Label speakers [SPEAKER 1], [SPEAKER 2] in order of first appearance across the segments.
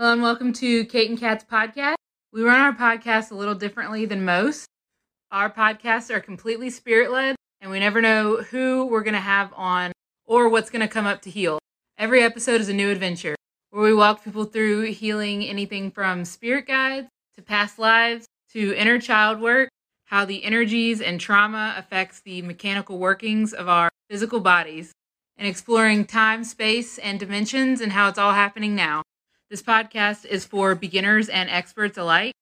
[SPEAKER 1] Hello and welcome to Kate and Kat's podcast. We run our podcast a little differently than most. Our podcasts are completely spirit led, and we never know who we're going to have on or what's going to come up to heal. Every episode is a new adventure where we walk people through healing anything from spirit guides to past lives to inner child work, how the energies and trauma affects the mechanical workings of our physical bodies, and exploring time, space, and dimensions and how it's all happening now. This podcast is for beginners and experts alike.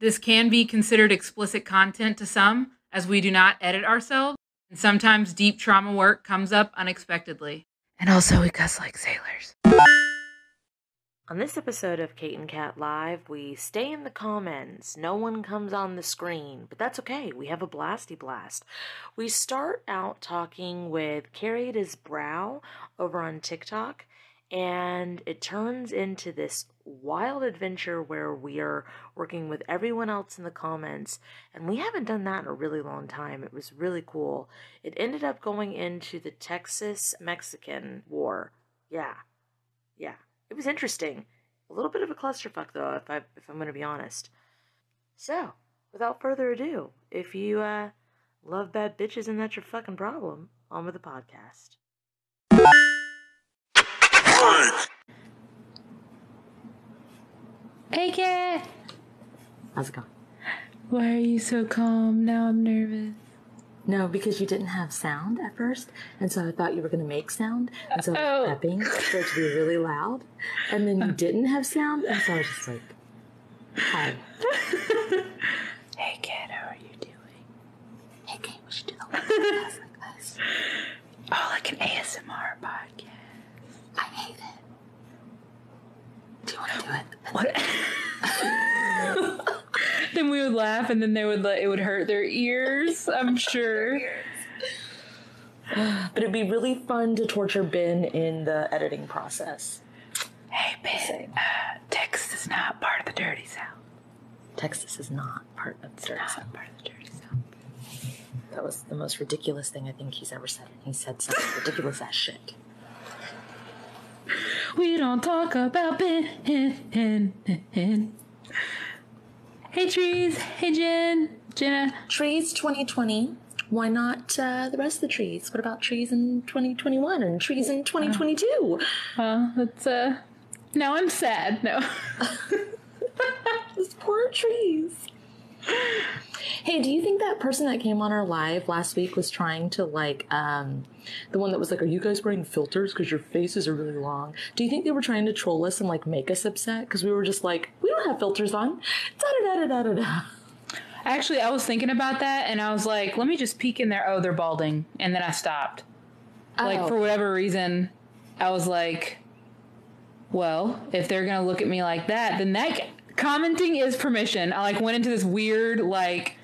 [SPEAKER 1] This can be considered explicit content to some, as we do not edit ourselves, and sometimes deep trauma work comes up unexpectedly. And also, we cuss like sailors.
[SPEAKER 2] On this episode of Kate and Kat Live, we stay in the comments. No one comes on the screen, but that's okay. We have a blasty blast. We start out talking with Carrie Disbrow over on TikTok, and it turns into this wild adventure where we are working with everyone else in the comments, and we haven't done that in a really long time. It was really cool. It ended up going into the Texas Mexican War. Yeah. Yeah it was interesting. A little bit of a clusterfuck, though, if I if I'm going to be honest. So, without further ado, if you uh, love bad bitches and that's your fucking problem, on with the podcast.
[SPEAKER 1] Hey, Kat!
[SPEAKER 2] How's it going?
[SPEAKER 1] Why are you so calm? Now I'm nervous.
[SPEAKER 2] No, because you didn't have sound at first, and so I thought you were going to make sound, and so I was
[SPEAKER 1] Oh.
[SPEAKER 2] prepping for it to be really loud, and then you didn't have sound, and so I was just like, "Hi,
[SPEAKER 1] Hey, Kat, how are you doing?
[SPEAKER 2] hey, Kate, we should do the podcast like this."
[SPEAKER 1] Oh, like an ASMR podcast.
[SPEAKER 2] I hate it. Do you want to do it?
[SPEAKER 1] What? then we would laugh, and then they would let it would hurt their ears. I'm sure.
[SPEAKER 2] But it'd be really fun to torture Ben in the editing process.
[SPEAKER 1] Hey, Ben. Uh, Texas is not part of the dirty south.
[SPEAKER 2] Texas is not part of the Dirty South.
[SPEAKER 1] part of the dirty south.
[SPEAKER 2] That was the most ridiculous thing I think he's ever said. And he said some ridiculous ass shit.
[SPEAKER 1] We don't talk about Ben. Hey, trees. Hey, Jen. Jenna.
[SPEAKER 2] Trees 2020. Why not uh, the rest of the trees? What about trees in 2021 and trees in 2022?
[SPEAKER 1] Well, that's uh. Now I'm sad. No.
[SPEAKER 2] Those poor trees. Hey, do you think that person that came on our live last week was trying to like um the one that was like, "Are you guys wearing filters because your faces are really long?" Do you think they were trying to troll us and like make us upset because we were just like, "We don't have filters on." Da da da da da da.
[SPEAKER 1] Actually, I was thinking about that, and I was like, let me just peek in there. Oh, they're balding, and then I stopped. Like
[SPEAKER 2] Oh.
[SPEAKER 1] for whatever reason, I was like, well, if they're gonna look at me like that, then that commenting is permission. I like went into this weird like.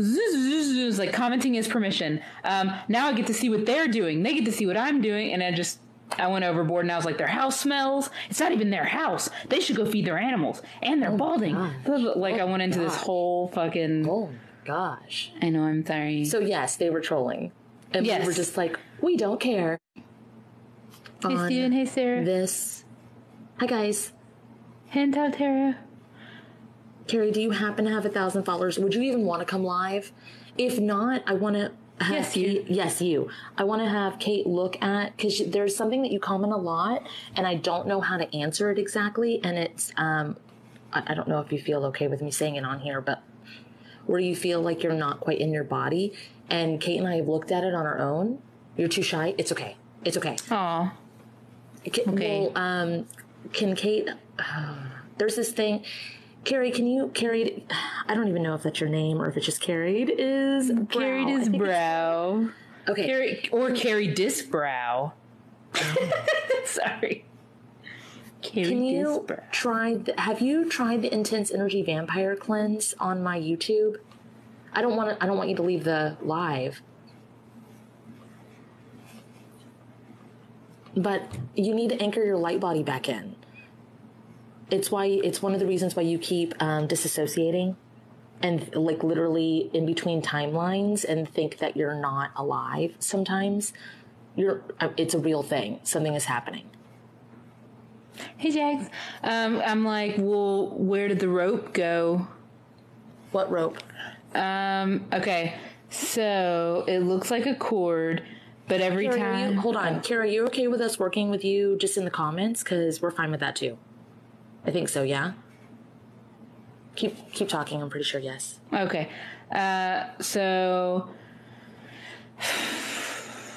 [SPEAKER 1] zzz, like commenting is permission. Um, now I get to see what they're doing. They get to see what I'm doing, and I just I went overboard and I was like, their house smells. It's not even their house. They should go feed their animals, and they're balding. Like I went into this whole fucking.
[SPEAKER 2] Oh gosh.
[SPEAKER 1] I know. I'm sorry.
[SPEAKER 2] So yes, they were trolling, and
[SPEAKER 1] Yes.
[SPEAKER 2] we were just like, "We don't care."
[SPEAKER 1] hey, Steven. Hey, Sarah.
[SPEAKER 2] This. Hi guys.
[SPEAKER 1] Hand out, Tara.
[SPEAKER 2] Carrie, do you happen to have a thousand followers? Would you even want to come live? If not, I want to have
[SPEAKER 1] Yes,
[SPEAKER 2] Kate-
[SPEAKER 1] you.
[SPEAKER 2] yes, you. I want to have Kate look at because there's something that you comment a lot, and I don't know how to answer it exactly. And it's um, I, I don't know if you feel okay with me saying it on here, but where you feel like you're not quite in your body, and Kate and I have looked at it on our own. You're too shy. It's okay. It's okay.
[SPEAKER 1] Aw. Okay.
[SPEAKER 2] Well, um, can Kate? there's this thing. Carrie, can you carried? I don't even know if that's your name or if it's just carried. Is brow.
[SPEAKER 1] Carried
[SPEAKER 2] I
[SPEAKER 1] his brow.
[SPEAKER 2] Okay.
[SPEAKER 1] Carry, or carry disc brow. Sorry. Carry
[SPEAKER 2] Can you
[SPEAKER 1] disc brow.
[SPEAKER 2] try? The, have you tried the intense energy vampire cleanse on my YouTube? I don't want to. I don't want you to leave the live. But you need to anchor your light body back in. It's why it's one of the reasons why you keep um, disassociating and like literally in between timelines and think that you're not alive sometimes you're uh, it's a real thing something is happening
[SPEAKER 1] Hey, Jags. Um, I'm like, well, where did the rope go?
[SPEAKER 2] What rope?
[SPEAKER 1] Um, okay. So it looks like a cord, but every
[SPEAKER 2] Kara,
[SPEAKER 1] time.
[SPEAKER 2] you, hold on, Kara. You okay with us working with you just in the comments? Because we're fine with that too. I think so. Yeah. Keep keep talking. I'm pretty sure yes.
[SPEAKER 1] Okay. Uh, so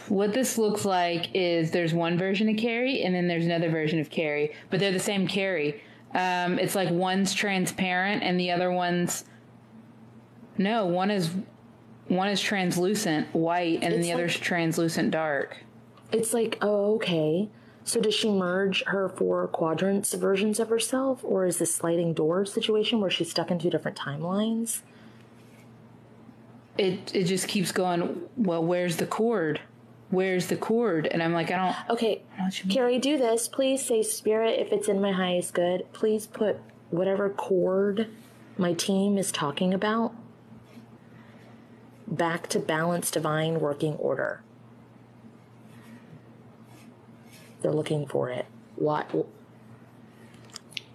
[SPEAKER 1] what this looks like is there's one version of Carrie and then there's another version of Carrie, but they're the same Carrie. Um, it's like one's transparent and the other one's no, one is one is translucent white and
[SPEAKER 2] It's
[SPEAKER 1] the other's
[SPEAKER 2] like-
[SPEAKER 1] translucent dark.
[SPEAKER 2] It's like, oh, okay. So does she merge her four quadrants versions of herself, or is this sliding door situation where she's stuck in two different timelines?
[SPEAKER 1] It it just keeps going. Well, where's the cord? Where's the cord? And I'm like, I don't.
[SPEAKER 2] Okay,
[SPEAKER 1] I don't know what you mean.
[SPEAKER 2] Carrie, do this. Please say spirit if it's in my highest good. Please put whatever cord my team is talking about back to balance divine working order. They're looking for it. What?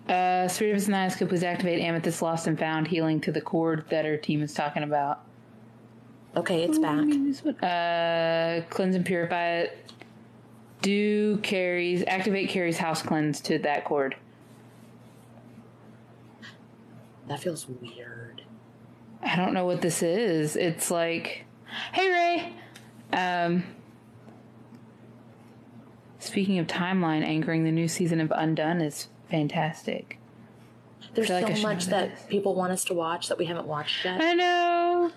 [SPEAKER 1] Uh, Spirit of His could please activate Amethyst Lost and Found healing to the cord that our team is talking about.
[SPEAKER 2] Okay, it's back.
[SPEAKER 1] Uh, cleanse and purify it. Do carries activate carries house cleanse to that cord.
[SPEAKER 2] That feels weird.
[SPEAKER 1] I don't know what this is. It's like, hey Ray. Um, speaking of timeline, anchoring the new season of Undone is fantastic.
[SPEAKER 2] There's
[SPEAKER 1] like
[SPEAKER 2] so much that people want us to watch that we haven't watched yet.
[SPEAKER 1] I know.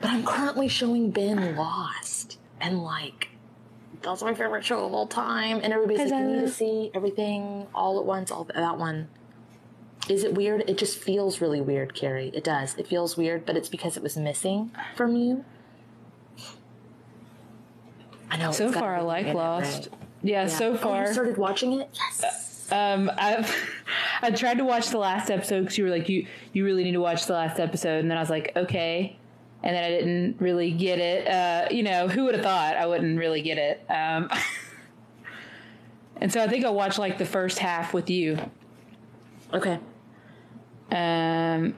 [SPEAKER 2] But I'm currently showing Ben Lost, and like, that's my favorite show of all time. And everybody's like, you need to see everything all at once. All that one. Is it weird? It just feels really weird, Carrie. It does. It feels weird, but it's because it was missing from you. I know.
[SPEAKER 1] So far, I like Lost.
[SPEAKER 2] right?
[SPEAKER 1] Yeah,
[SPEAKER 2] Yeah.
[SPEAKER 1] so
[SPEAKER 2] Oh,
[SPEAKER 1] far.
[SPEAKER 2] you started watching it? Yes.
[SPEAKER 1] Um, I've I tried to watch the last episode because you were like, you you really need to watch the last episode, and then I was like, okay, and then I didn't really get it. Uh, you know, who would have thought I wouldn't really get it? Um, and so I think I'll watch like the first half with you.
[SPEAKER 2] Okay.
[SPEAKER 1] Um,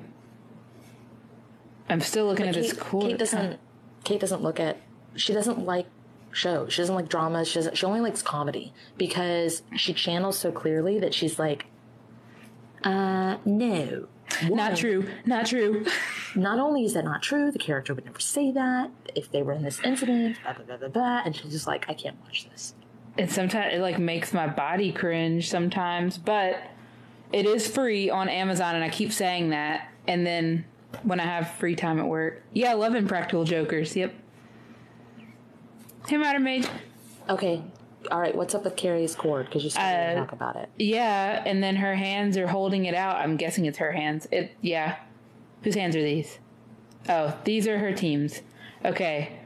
[SPEAKER 1] I'm still looking at this cool.
[SPEAKER 2] Kate doesn't. Kate doesn't look at. She doesn't like shows. She doesn't like dramas. She doesn't. She only likes comedy because she channels so clearly that she's like, uh, no.
[SPEAKER 1] Not true. Not true.
[SPEAKER 2] Not only is that not true, the character would never say that if they were in this incident. Blah blah blah blah. blah and she's just like, I can't watch this.
[SPEAKER 1] and sometimes it like makes my body cringe sometimes but it is free on amazon and i keep saying that and then when i have free time at work yeah i love impractical jokers yep hey modern mage
[SPEAKER 2] Okay. All right. What's up with Carrie's cord? Because you started to
[SPEAKER 1] Uh,
[SPEAKER 2] talk about it.
[SPEAKER 1] yeah and then her hands are holding it out i'm guessing it's her hands it yeah whose hands are these oh these are her teams okay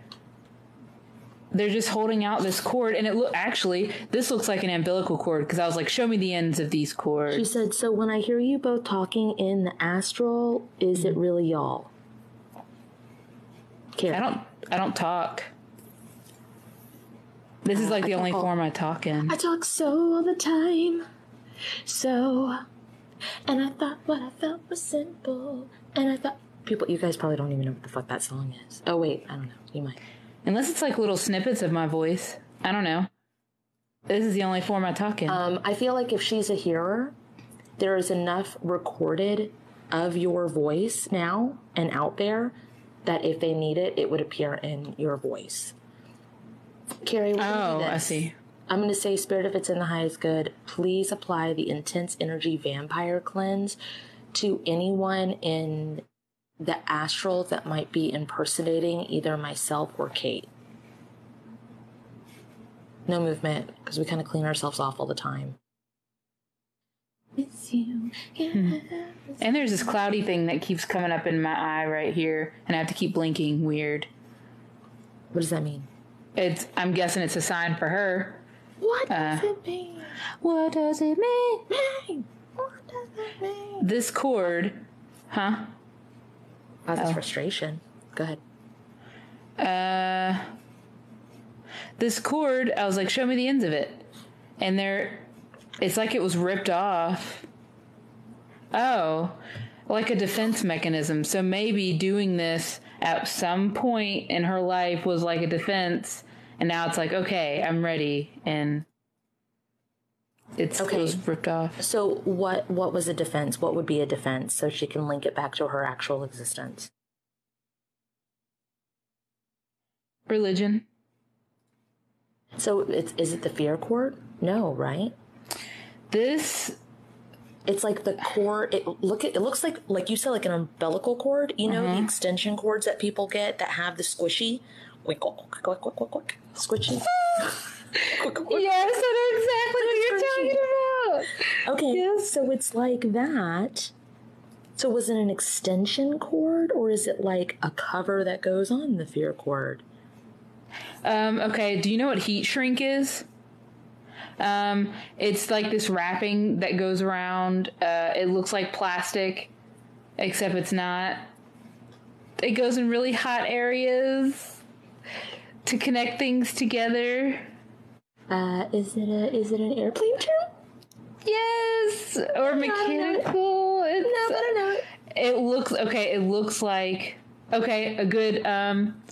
[SPEAKER 1] they're just holding out this cord and it look actually this looks like an umbilical cord because i was like show me the ends of these cords
[SPEAKER 2] She said, "So when I hear you both talking in the astral, is it really y'all?" Carrie.
[SPEAKER 1] I don't I don't talk. This is like
[SPEAKER 2] I
[SPEAKER 1] the only
[SPEAKER 2] all-
[SPEAKER 1] form I talk in.
[SPEAKER 2] I talk so all the time. So, and I thought what I felt was simple. And I thought people, you guys probably don't even know what the fuck that song is. Oh wait, I don't know. You might.
[SPEAKER 1] Unless it's like little snippets of my voice. I don't know. This is the only form I talk in.
[SPEAKER 2] Um, I feel like if she's a hearer, there is enough recorded of your voice now and out there that if they need it, it would appear in your voice. Carrie, we're gonna do
[SPEAKER 1] oh, I see.
[SPEAKER 2] I'm going to say, Spirit, if it's in the highest good, please apply the intense energy vampire cleanse to anyone in the astral that might be impersonating either myself or Kate. No movement, because we kind of clean ourselves off all the time. It's you. Hmm.
[SPEAKER 1] And there's this cloudy thing that keeps coming up in my eye right here, and I have to keep blinking. Weird.
[SPEAKER 2] What does that mean?
[SPEAKER 1] It's. I'm guessing it's a sign for her.
[SPEAKER 2] What
[SPEAKER 1] does
[SPEAKER 2] it mean?
[SPEAKER 1] What does it mean?
[SPEAKER 2] What does it mean?
[SPEAKER 1] This cord, huh?
[SPEAKER 2] Causes frustration. Go ahead.
[SPEAKER 1] Uh, this cord. I was like, show me the ends of it, and they're It's like it was ripped off. Oh, like a defense mechanism. So maybe doing this at some point in her life was like a defense, and now it's like, okay, I'm ready, and it's
[SPEAKER 2] Okay.
[SPEAKER 1] it was ripped off.
[SPEAKER 2] So what what was a defense? What would be a defense so she can link it back to her actual existence?
[SPEAKER 1] Religion.
[SPEAKER 2] So it's is it the fear court No, right?
[SPEAKER 1] This
[SPEAKER 2] It's like the cord. It look it looks like like you said like an umbilical cord. You know the extension cords that people get that have the squishy, quick, quick, quick, quick, quick, quick, squishy. Quick, quick, quick.
[SPEAKER 1] Yes, I know exactly what you're talking about.
[SPEAKER 2] Okay,
[SPEAKER 1] Yes.
[SPEAKER 2] so it's like that. So was it an extension cord or is it like a cover that goes on the fear cord?
[SPEAKER 1] Um, okay, do you know what heat shrink is? Um, it's like this wrapping that goes around. Uh, it looks like plastic, except it's not. It goes in really hot areas to connect things together.
[SPEAKER 2] Uh, is it a is it an airplane term?
[SPEAKER 1] Yes, or mechanical. It's,
[SPEAKER 2] No, I don't know.
[SPEAKER 1] It looks okay. It looks like okay, a good um,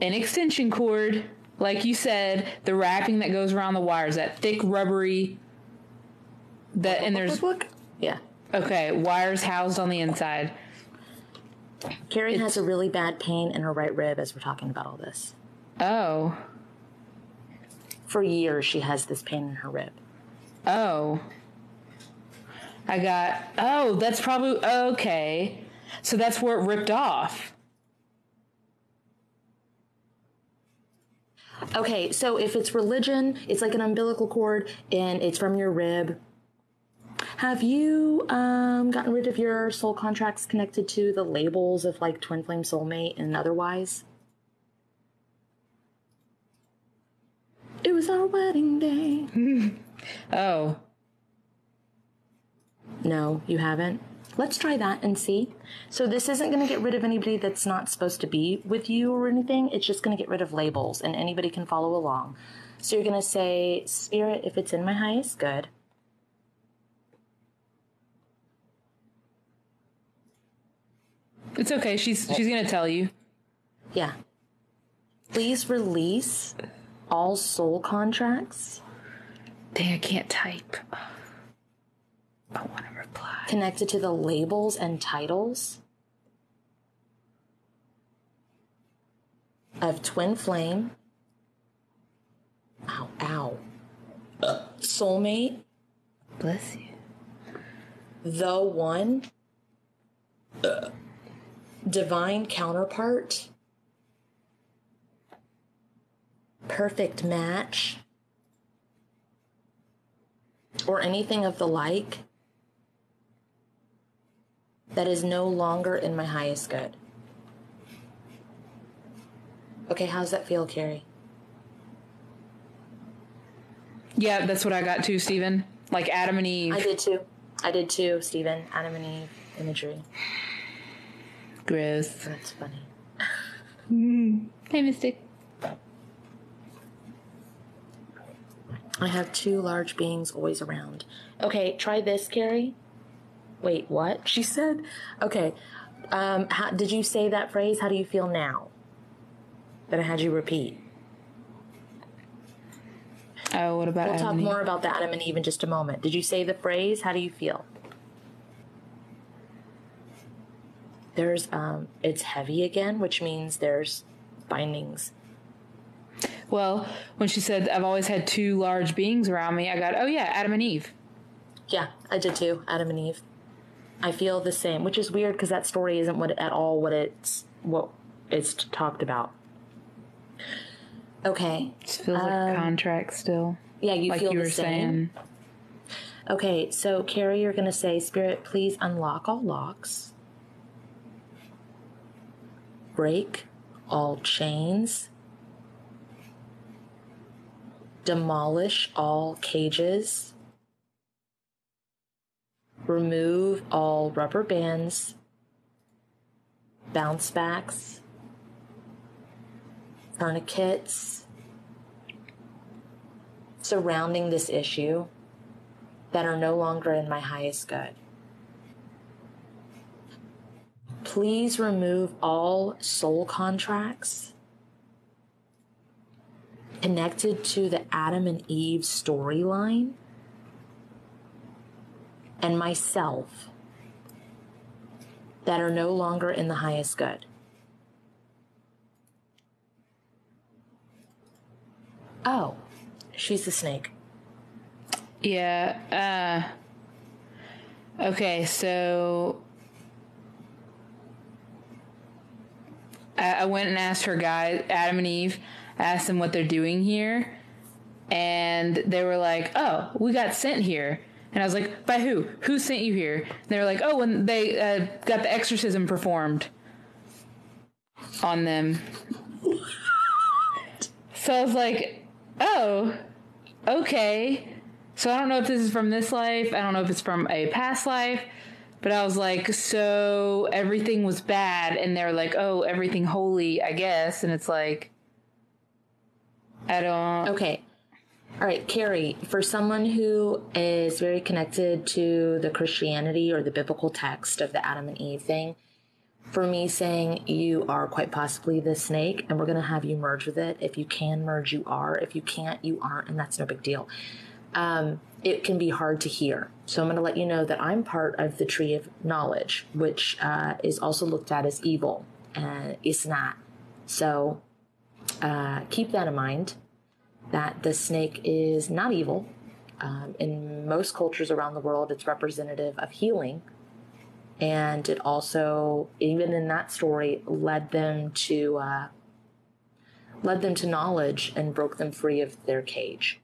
[SPEAKER 1] an extension cord, like you said, the wrapping that goes around the wires, that thick rubbery. That and there's
[SPEAKER 2] Yeah.
[SPEAKER 1] okay wires housed on the inside.
[SPEAKER 2] Carrie has a really bad pain in her right rib as we're talking about all this.
[SPEAKER 1] Oh,
[SPEAKER 2] For years, she has this pain in her rib.
[SPEAKER 1] oh. I got oh, that's probably okay. So that's where it ripped off.
[SPEAKER 2] Okay, so if it's religion, it's like an umbilical cord and it's from your rib. Have you um, gotten rid of your soul contracts connected to the labels of like twin flame soulmate and otherwise? It was our wedding day.
[SPEAKER 1] Oh,
[SPEAKER 2] No, you haven't. Let's try that and see. So this isn't going to get rid of anybody that's not supposed to be with you or anything. It's just going to get rid of labels and anybody can follow along. So you're going to say, Spirit, if it's in my highest good,
[SPEAKER 1] it's okay. She's she's gonna tell you.
[SPEAKER 2] yeah. Please release all soul contracts
[SPEAKER 1] Dang, I can't type. I want to reply.
[SPEAKER 2] connected to the labels and titles of Twin Flame. Ow, ow. Soulmate,
[SPEAKER 1] Bless you.
[SPEAKER 2] the one, uh, divine counterpart, perfect match, or anything of the like that is no longer in my highest good. Okay, how's that feel, Carrie?
[SPEAKER 1] Yeah, that's what I got too, Stephen. Like Adam and Eve.
[SPEAKER 2] I did too. I did too, Stephen. Adam and Eve imagery.
[SPEAKER 1] Gross.
[SPEAKER 2] That's funny.
[SPEAKER 1] Hey, Mystic.
[SPEAKER 2] I have two large beings always around. Okay, try this, Carrie. Wait, what? She said. Okay. Um, how, did you say that phrase? How do you feel now? That I had you repeat.
[SPEAKER 1] Oh, what about
[SPEAKER 2] We'll
[SPEAKER 1] Adam
[SPEAKER 2] talk
[SPEAKER 1] and Eve?
[SPEAKER 2] more about the Adam and Eve in just a moment. Did you say the phrase? How do you feel? There's um, it's heavy again, which means there's bindings.
[SPEAKER 1] Well, when she said I've always had two large beings around me, I got, oh yeah, Adam and Eve.
[SPEAKER 2] Yeah, I did too. Adam and Eve. I feel the same, which is weird because that story isn't what at all what it's what it's talked about. Okay.
[SPEAKER 1] It feels like a um, contract still.
[SPEAKER 2] Yeah, you
[SPEAKER 1] Like
[SPEAKER 2] feel
[SPEAKER 1] you
[SPEAKER 2] the
[SPEAKER 1] were
[SPEAKER 2] same.
[SPEAKER 1] saying.
[SPEAKER 2] Okay, so Carrie, you're gonna say, Spirit, please unlock all locks, break all chains, demolish all cages, remove all rubber bands, bounce backs, tourniquets surrounding this issue that are no longer in my highest good. Please remove all soul contracts connected to the Adam and Eve storyline and myself that are no longer in the highest good. Oh, she's the snake.
[SPEAKER 1] Yeah. Uh, okay, so I, I went and asked her guys, Adam and Eve, asked them what they're doing here, and they were like, "Oh, we got sent here." And I was like, "By who? Who sent you here?" And they were like, "Oh, when they uh, got the exorcism performed on them." So I was like, "Oh, okay." So I don't know if this is from this life. I don't know if it's from a past life. But I was like, so everything was bad, and they're like, oh, everything holy, I guess. And it's like, I don't.
[SPEAKER 2] Okay. All right, Carrie, for someone who is very connected to the Christianity or the biblical text of the Adam and Eve thing, for me saying you are quite possibly the snake and we're going to have you merge with it. If you can merge, you are. If you can't, you aren't, and that's no big deal. Um, it can be hard to hear. So I'm going to let you know that I'm part of the tree of knowledge, which uh, is also looked at as evil, and it's not. So uh, keep that in mind that the snake is not evil. Um, in most cultures around the world, it's representative of healing. And it also, even in that story, led them to uh, led them to knowledge and broke them free of their cage.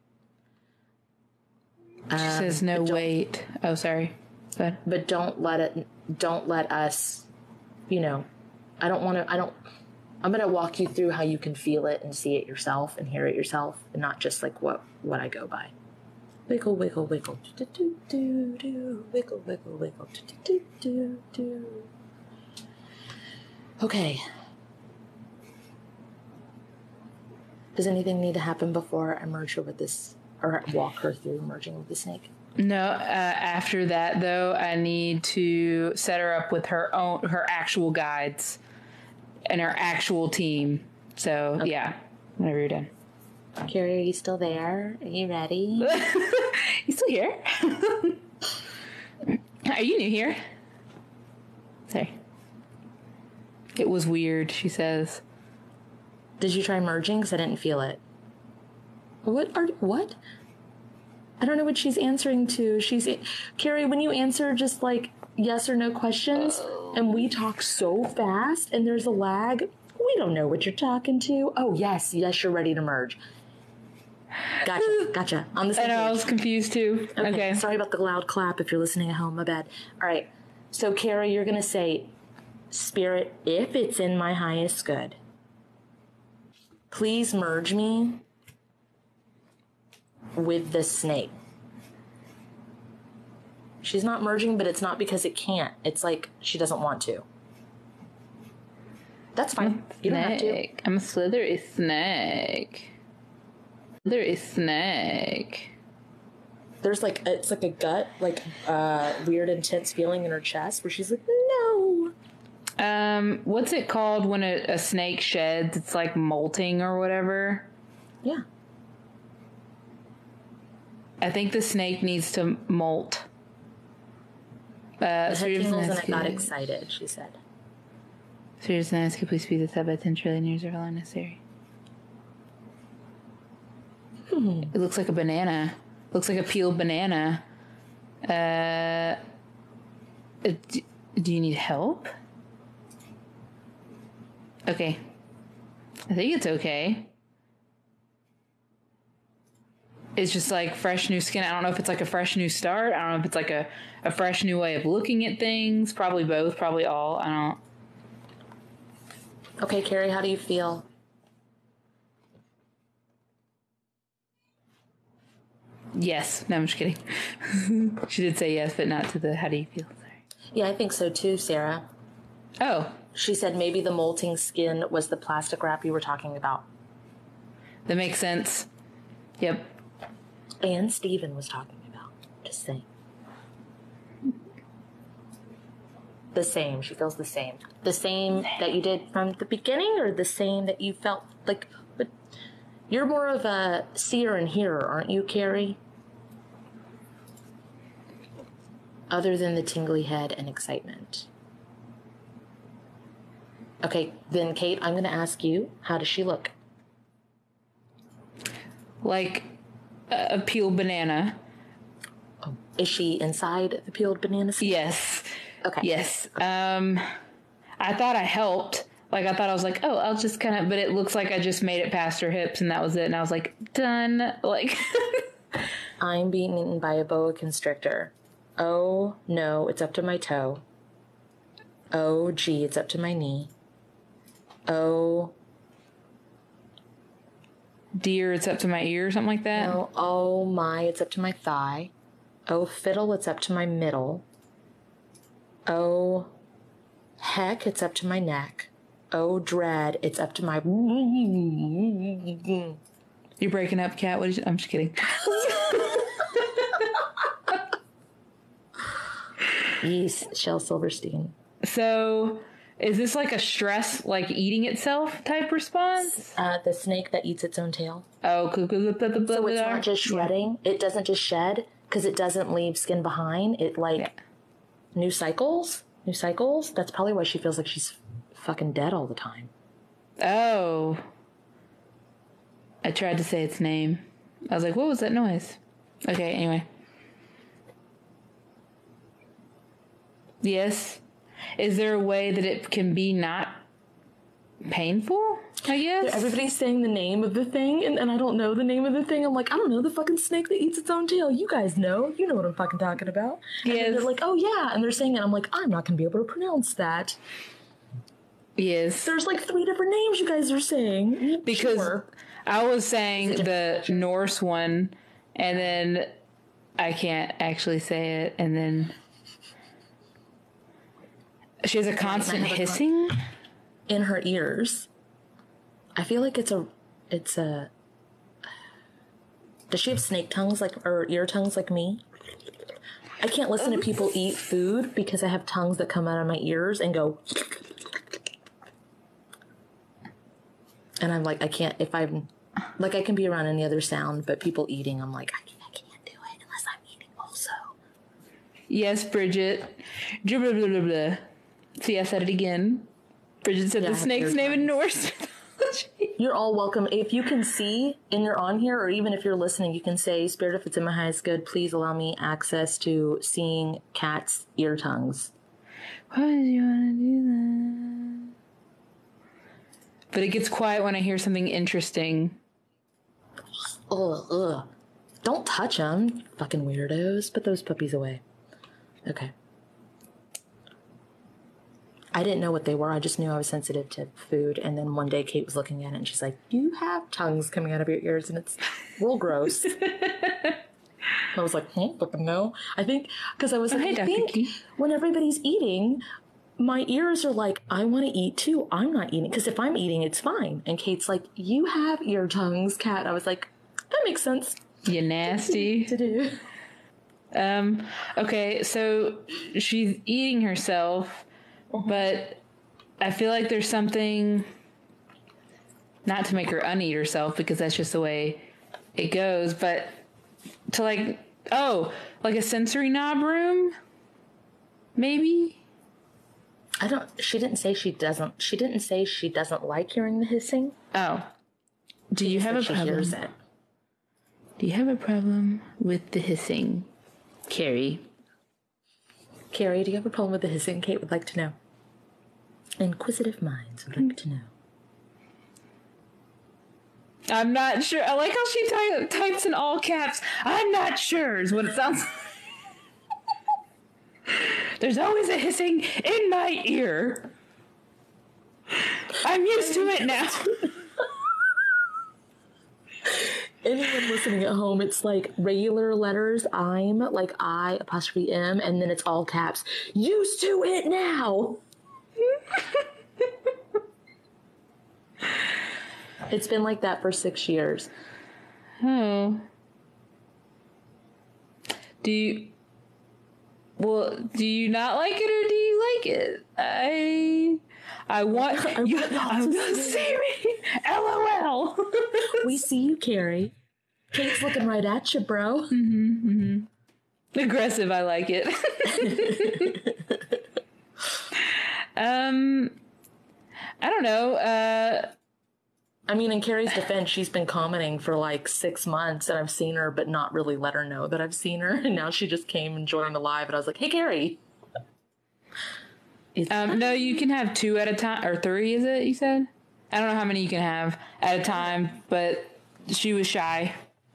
[SPEAKER 1] She says no wait. Oh, sorry. Go ahead.
[SPEAKER 2] but don't let it don't let us you know i don't want to i don't i'm going to walk you through how you can feel it and see it yourself and hear it yourself and not just like what what i go by. Wiggle wiggle wiggle. Do do do do wiggle wiggle wiggle do do do do okay. Does anything need to happen before i merge her with this or walk her through merging with the snake?
[SPEAKER 1] No, uh, after that though, I need to set her up with her own, her actual guides and our actual team. So yeah, whenever you're done.
[SPEAKER 2] carrie are you still there are you ready
[SPEAKER 1] You still here? Are you new here? Sorry. It was weird, she says.
[SPEAKER 2] Did you try merging? Because I didn't feel it. What are what? I don't know what she's answering to. She's Carrie. When you answer just like yes or no questions, and we talk so fast, and there's a lag, we don't know what you're talking to. Oh yes, yes, you're ready to merge. Gotcha, gotcha. On the
[SPEAKER 1] I
[SPEAKER 2] same
[SPEAKER 1] know, I was confused too. Okay.
[SPEAKER 2] Sorry about the loud clap if you're listening at home. My bad. All right. So, Carrie, you're going to say, Spirit, if it's in my highest good, please merge me with the snake. She's not merging, but it's not because it can't. It's like she doesn't want to. That's fine. You don't have to.
[SPEAKER 1] Snake. I'm a slithery snake. Slithery snake.
[SPEAKER 2] There's like it's like a gut, like uh, weird, intense feeling in her chest where she's like, no.
[SPEAKER 1] Um, what's it called when a, a snake sheds? It's like molting or whatever.
[SPEAKER 2] Yeah.
[SPEAKER 1] I think the snake needs to molt. Uh,
[SPEAKER 2] head tingles and I got excited, she said.
[SPEAKER 1] Spirit of Nazca, please speed this up by 10 trillion years or how long necessary.
[SPEAKER 2] Hmm.
[SPEAKER 1] It looks like a banana. Looks like a peeled banana. Uh, uh, do, do you need help? Okay. I think it's okay. It's just like fresh new skin. I don't know if it's like a fresh new start. I don't know if it's like a, a fresh new way of looking at things. Probably both, probably all. I don't.
[SPEAKER 2] Okay, Carrie, how do you feel?
[SPEAKER 1] Yes. No, I'm just kidding. she did say yes, but not to the how do you feel? Sorry.
[SPEAKER 2] Yeah, I think so too, Sarah.
[SPEAKER 1] Oh,
[SPEAKER 2] She said maybe the molting skin was the plastic wrap you were talking about.
[SPEAKER 1] that makes sense. Yep.
[SPEAKER 2] And Stephen was talking about. same. The same. She feels the same. The same that you did from the beginning, or the same that you felt like. But you're more of a seer and hearer, aren't you, Carrie? Other than the tingly head and excitement. Okay, then Kate, I'm going to ask you, how does she look?
[SPEAKER 1] Like a peeled banana.
[SPEAKER 2] Is she inside the peeled banana?
[SPEAKER 1] Yes.
[SPEAKER 2] Okay.
[SPEAKER 1] Yes. Um, I thought I helped. Like I thought I was like, oh, I'll just kind of, but it looks like I just made it past her hips and that was it. And I was like, done. Like,
[SPEAKER 2] I'm being eaten by a boa constrictor. Oh no, it's up to my toe. Oh gee, it's up to my knee. Oh
[SPEAKER 1] dear, it's up to my ear or something like that.
[SPEAKER 2] no, oh my, it's up to my thigh. Oh fiddle, it's up to my middle. Oh heck, it's up to my neck. Oh dread, it's up to my.
[SPEAKER 1] You're breaking up, Kat. What is? I'm just kidding.
[SPEAKER 2] Yes, Shel Silverstein.
[SPEAKER 1] So, is this like a stress, like eating itself type response?
[SPEAKER 2] Uh, the snake that eats its own tail.
[SPEAKER 1] Oh, so
[SPEAKER 2] it's not just shredding. It doesn't just shed because it doesn't leave skin behind. It like
[SPEAKER 1] Yeah.
[SPEAKER 2] new cycles, new cycles. That's probably why she feels like she's fucking dead all the time.
[SPEAKER 1] Oh. I tried to say its name. I was like, what was that noise? Okay, anyway. Yes. Is there a way that it can be not painful? I guess.
[SPEAKER 2] Everybody's saying the name of the thing, and, and I don't know the name of the thing. I'm like, I don't know the fucking snake that eats its own tail. You guys know. You know what I'm fucking talking about. And
[SPEAKER 1] Yes.
[SPEAKER 2] they're like, oh yeah, and they're saying it. I'm like, I'm not gonna be able to pronounce that.
[SPEAKER 1] Yes.
[SPEAKER 2] There's like three different names you guys are saying.
[SPEAKER 1] Because
[SPEAKER 2] Sure.
[SPEAKER 1] I was saying the Norse one, and then I can't actually say it, and then she has a constant
[SPEAKER 2] have a con-
[SPEAKER 1] hissing.
[SPEAKER 2] in her ears. I feel like it's a it's a Does she have snake tongues like or ear tongues like me? I can't listen to people eat food because I have tongues that come out of my ears and go and I'm like I can't if I'm like I can be around any other sound, but people eating, I'm like I can't, I can't do it unless I'm eating also.
[SPEAKER 1] Yes, Bridget. Blah, blah, blah. See, I said it again. Bridget said
[SPEAKER 2] Yeah,
[SPEAKER 1] the snake's name in Norse.
[SPEAKER 2] You're all welcome. If you can see and you're on here, or even if you're listening, you can say, Spirit, if it's in my highest good, please allow me access to seeing Kat's ear tongues.
[SPEAKER 1] Why did you want to do that? But it gets quiet when I hear something interesting.
[SPEAKER 2] Ugh, ugh. Don't touch them, fucking weirdos. Put those puppies away. Okay. I didn't know what they were. I just knew I was sensitive to food. And then one day Kate was looking at it and she's like, You have tongues coming out of your ears and it's real gross. I was like, hmm, fucking no. I think, because I was like,
[SPEAKER 1] hey,
[SPEAKER 2] I think when everybody's eating, my ears are like, I want to eat too. I'm not eating. Because if I'm eating, it's fine. And Kate's like, You have ear tongues, Kat. I was like, That makes sense
[SPEAKER 1] You nasty.
[SPEAKER 2] to do.
[SPEAKER 1] Um, okay, so she's eating herself, Uh-huh. but I feel like there's something not to make her uneat herself because that's just the way it goes, but to like oh, like a sensory knob room? Maybe?
[SPEAKER 2] I don't, she didn't say she doesn't, she didn't say she doesn't like hearing the hissing.
[SPEAKER 1] Oh. Do you have a
[SPEAKER 2] She hears
[SPEAKER 1] problem?
[SPEAKER 2] it.
[SPEAKER 1] Do you have a problem with the hissing? Carrie.
[SPEAKER 2] Carrie, do you have a problem with the hissing? Kate would like to know. Inquisitive minds would like to know.
[SPEAKER 1] I'm not sure. I like how she ty- types in all caps. I'm not sure is what it sounds. like. There's always a hissing in my ear. I'm used to it now.
[SPEAKER 2] Anyone listening at home, it's like regular letters, I'm, like I apostrophe M, and then it's all caps. Used to it now! it's been like that for six years.
[SPEAKER 1] Oh. Do you? Well, do you not like it or do you like it? I. I want you. I'm gonna say me. LOL.
[SPEAKER 2] we see you, Carrie. Kate's looking right at you, bro.
[SPEAKER 1] Mm-hmm, mm-hmm. Aggressive. I like it. Um, I don't know. Uh,
[SPEAKER 2] I mean, in Carrie's defense, she's been commenting for like six months, and I've seen her, but not really let her know that I've seen her. And now she just came and joined the live, and I was like, "Hey, Carrie."
[SPEAKER 1] Um, no, you can have two at a time, or three, is it? You said? I don't know how many you can have at a time, but she was shy.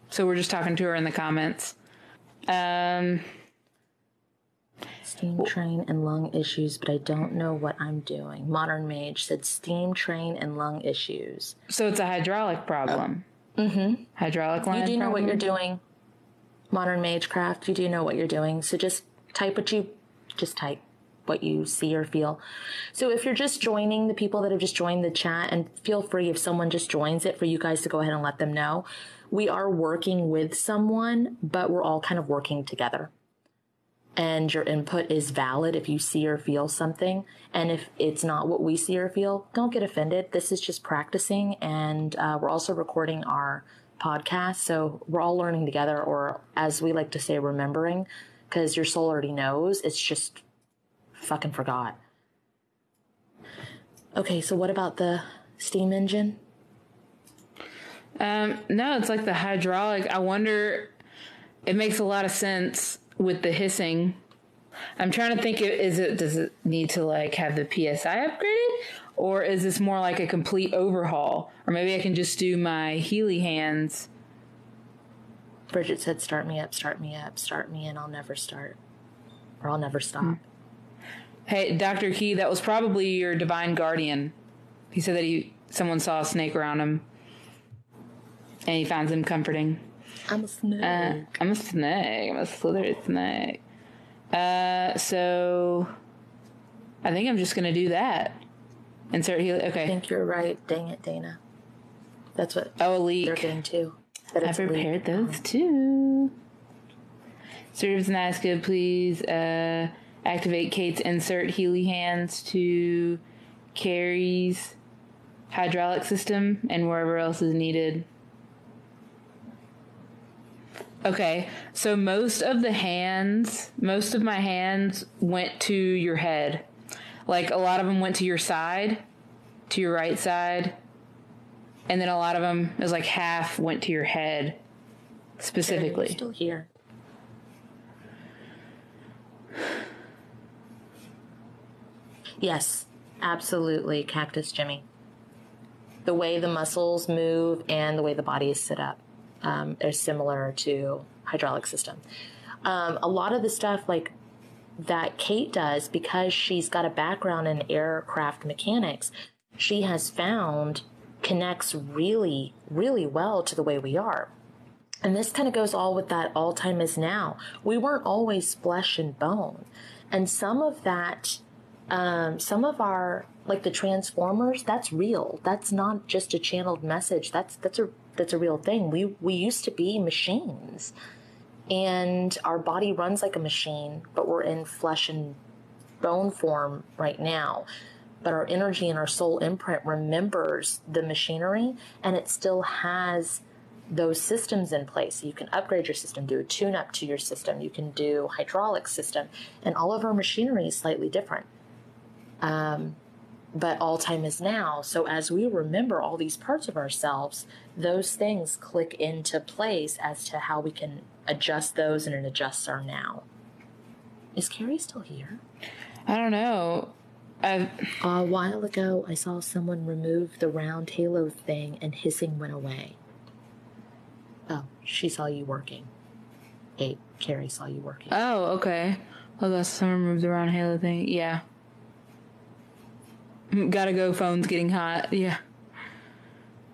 [SPEAKER 1] So we're just talking to her in the comments. Um,
[SPEAKER 2] steam train and lung issues, but I don't know what I'm doing. Modern Mage said steam train and lung issues.
[SPEAKER 1] So it's a hydraulic problem.
[SPEAKER 2] Mm-hmm.
[SPEAKER 1] Hydraulic line.
[SPEAKER 2] You do know
[SPEAKER 1] problem?
[SPEAKER 2] what you're doing. Modern Magecraft, you do know what you're doing. So just type what you just type what you see or feel. So if you're just joining the people that have just joined the chat and feel free if someone just joins it for you guys to go ahead and let them know. We are working with someone, but we're all kind of working together. And your input is valid if you see or feel something. And if it's not what we see or feel, don't get offended. This is just practicing. And uh, we're also recording our podcast. So we're all learning together, or as we like to say, remembering, because your soul already knows. It's just fucking forgot. Okay, so what about the steam engine?
[SPEAKER 1] Um, no, it's like the hydraulic. I wonder. It makes a lot of sense with the hissing. I'm trying to think. Is it does it need to like have the psi upgraded, or is this more like a complete overhaul? Or maybe I can just do my Healy hands.
[SPEAKER 2] Bridget said, "Start me up, start me up, start me, and I'll never start, or I'll never stop." Mm.
[SPEAKER 1] Hey, Doctor Key, that was probably your divine guardian. He said that he someone saw a snake around him, and he finds him comforting.
[SPEAKER 2] I'm a snake.
[SPEAKER 1] Uh, I'm a snake. I'm a slithery snake. Uh, so I think I'm just gonna do that. Insert heal. Okay.
[SPEAKER 2] I think you're right. Dang it, Dana. That's what.
[SPEAKER 1] Oh, a leak.
[SPEAKER 2] They're getting too.
[SPEAKER 1] I prepared those too. Serves nice good, please. Uh, activate Kate's insert Healy hands to Carrie's hydraulic system and wherever else is needed. Okay, so most of the hands, most of my hands went to your head. Like a lot of them went to your side, to your right side, and then a lot of them is like half went to your head specifically.
[SPEAKER 2] Still here. Yes, absolutely, Cactus Jimmy. The way the muscles move and the way the body is set up um, are similar to hydraulic system. Um, a lot of the stuff like that Kate does because she's got a background in aircraft mechanics, she has found connects really, really well to the way we are. And this kind of goes all with that all time is now. We weren't always flesh and bone. And some of that um, some of our like the transformers that's real that's not just a channeled message that's that's a that's a real thing we we used to be machines and our body runs like a machine but we're in flesh and bone form right now but our energy and our soul imprint remembers the machinery and it still has those systems in place. You can upgrade your system, do a tune up to your system, you can do hydraulic system, and all of our machinery is slightly different. Um, but all time is now. So as we remember all these parts of ourselves, those things click into place as to how we can adjust those and it adjusts our now. Is Carrie still here?
[SPEAKER 1] I don't know. I've...
[SPEAKER 2] A while ago, I saw someone remove the round halo thing and hissing went away. Oh, she saw you working. Hey, Carrie saw you working.
[SPEAKER 1] Oh, okay. Oh, that's someone removed the round halo thing. Yeah. Gotta go. Phone's getting hot. Yeah.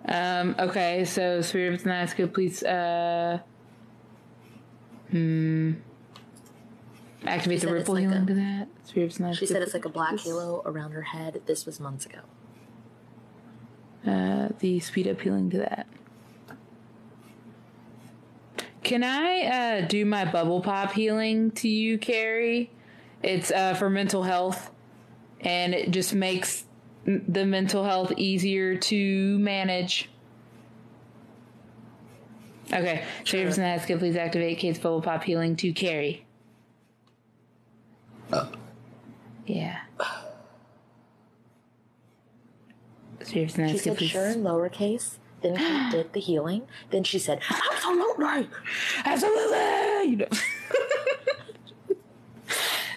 [SPEAKER 1] Um. Okay. So Spirit of the Night. Uh. Hmm. Activate the ripple like healing a, to that.
[SPEAKER 2] Spirit of the Night She said it's like a black halo around her head. This was months ago.
[SPEAKER 1] Uh, the speed up healing to that. Can I uh, do my bubble pop healing to you, Carrie? It's uh, for mental health, and it just makes the mental health easier to manage. Okay, so you're just gonna ask please activate Kate's bubble pop healing to Carrie. Uh. Yeah. So you're just
[SPEAKER 2] She said
[SPEAKER 1] please.
[SPEAKER 2] sure in lowercase. Then Kate did the healing. Then she said, absolutely.
[SPEAKER 1] Absolutely. You know.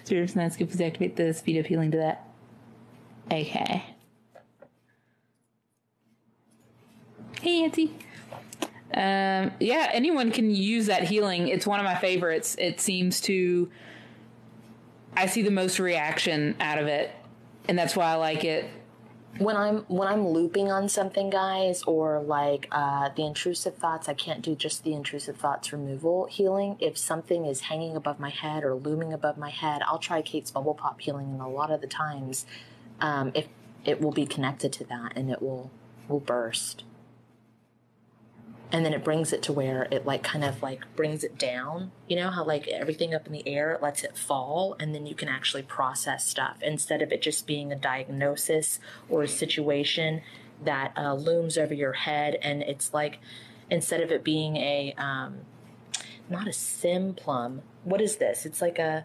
[SPEAKER 1] you're just gonna please activate the speed of healing to that. Okay. Hey, Auntie. Um, yeah, anyone can use that healing. It's one of my favorites. It seems to. I see the most reaction out of it, and that's why I like it.
[SPEAKER 2] when I'm when I'm looping on something, guys, or like uh, the intrusive thoughts, I can't do just the intrusive thoughts removal healing. If something is hanging above my head or looming above my head, I'll try Kate's bubble pop healing, and a lot of the times, um, if it will be connected to that, and it will will burst. And then it brings it to where it like kind of like brings it down. You know how like everything up in the air, it lets it fall, and then you can actually process stuff instead of it just being a diagnosis or a situation that uh, looms over your head. And it's like instead of it being a um, not a sim plum. What is this? It's like a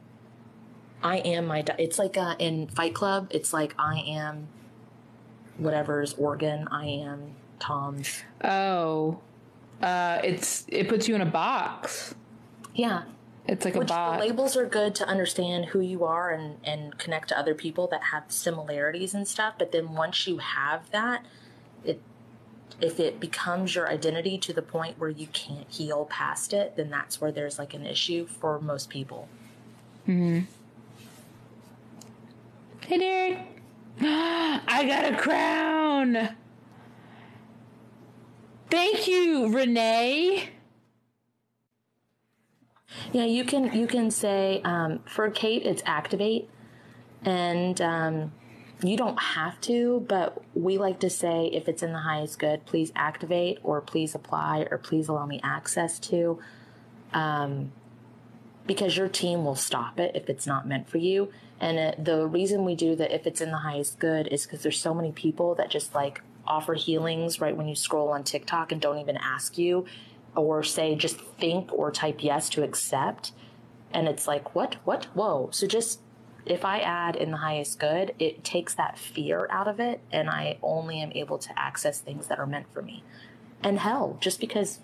[SPEAKER 2] I am my. Di- it's like uh in Fight Club. It's like I am whatever's organ. I am Tom's.
[SPEAKER 1] Oh, uh, it's it puts you in a box.
[SPEAKER 2] Yeah,
[SPEAKER 1] It's like a
[SPEAKER 2] Which the
[SPEAKER 1] box.
[SPEAKER 2] labels are good to understand who you are and, and connect to other people that have similarities and stuff. But then once you have that, it if it becomes your identity to the point where you can't heal past it, then that's where there's like an issue for most people.
[SPEAKER 1] Hey, Derek. I got a crown. Thank you, Renee.
[SPEAKER 2] Yeah, you can you can say um, for Kate it's activate, and um, you don't have to, but we like to say if it's in the highest good, please activate or please apply or please allow me access to, um, because your team will stop it if it's not meant for you. And it, the reason we do that if it's in the highest good is because there's so many people that just like offer healings right when you scroll on TikTok and don't even ask you or say just think or type yes to accept. And it's like what what? Whoa. So just if i add in the highest good it takes that fear out of it and i only am able to access things that are meant for me. And hell just because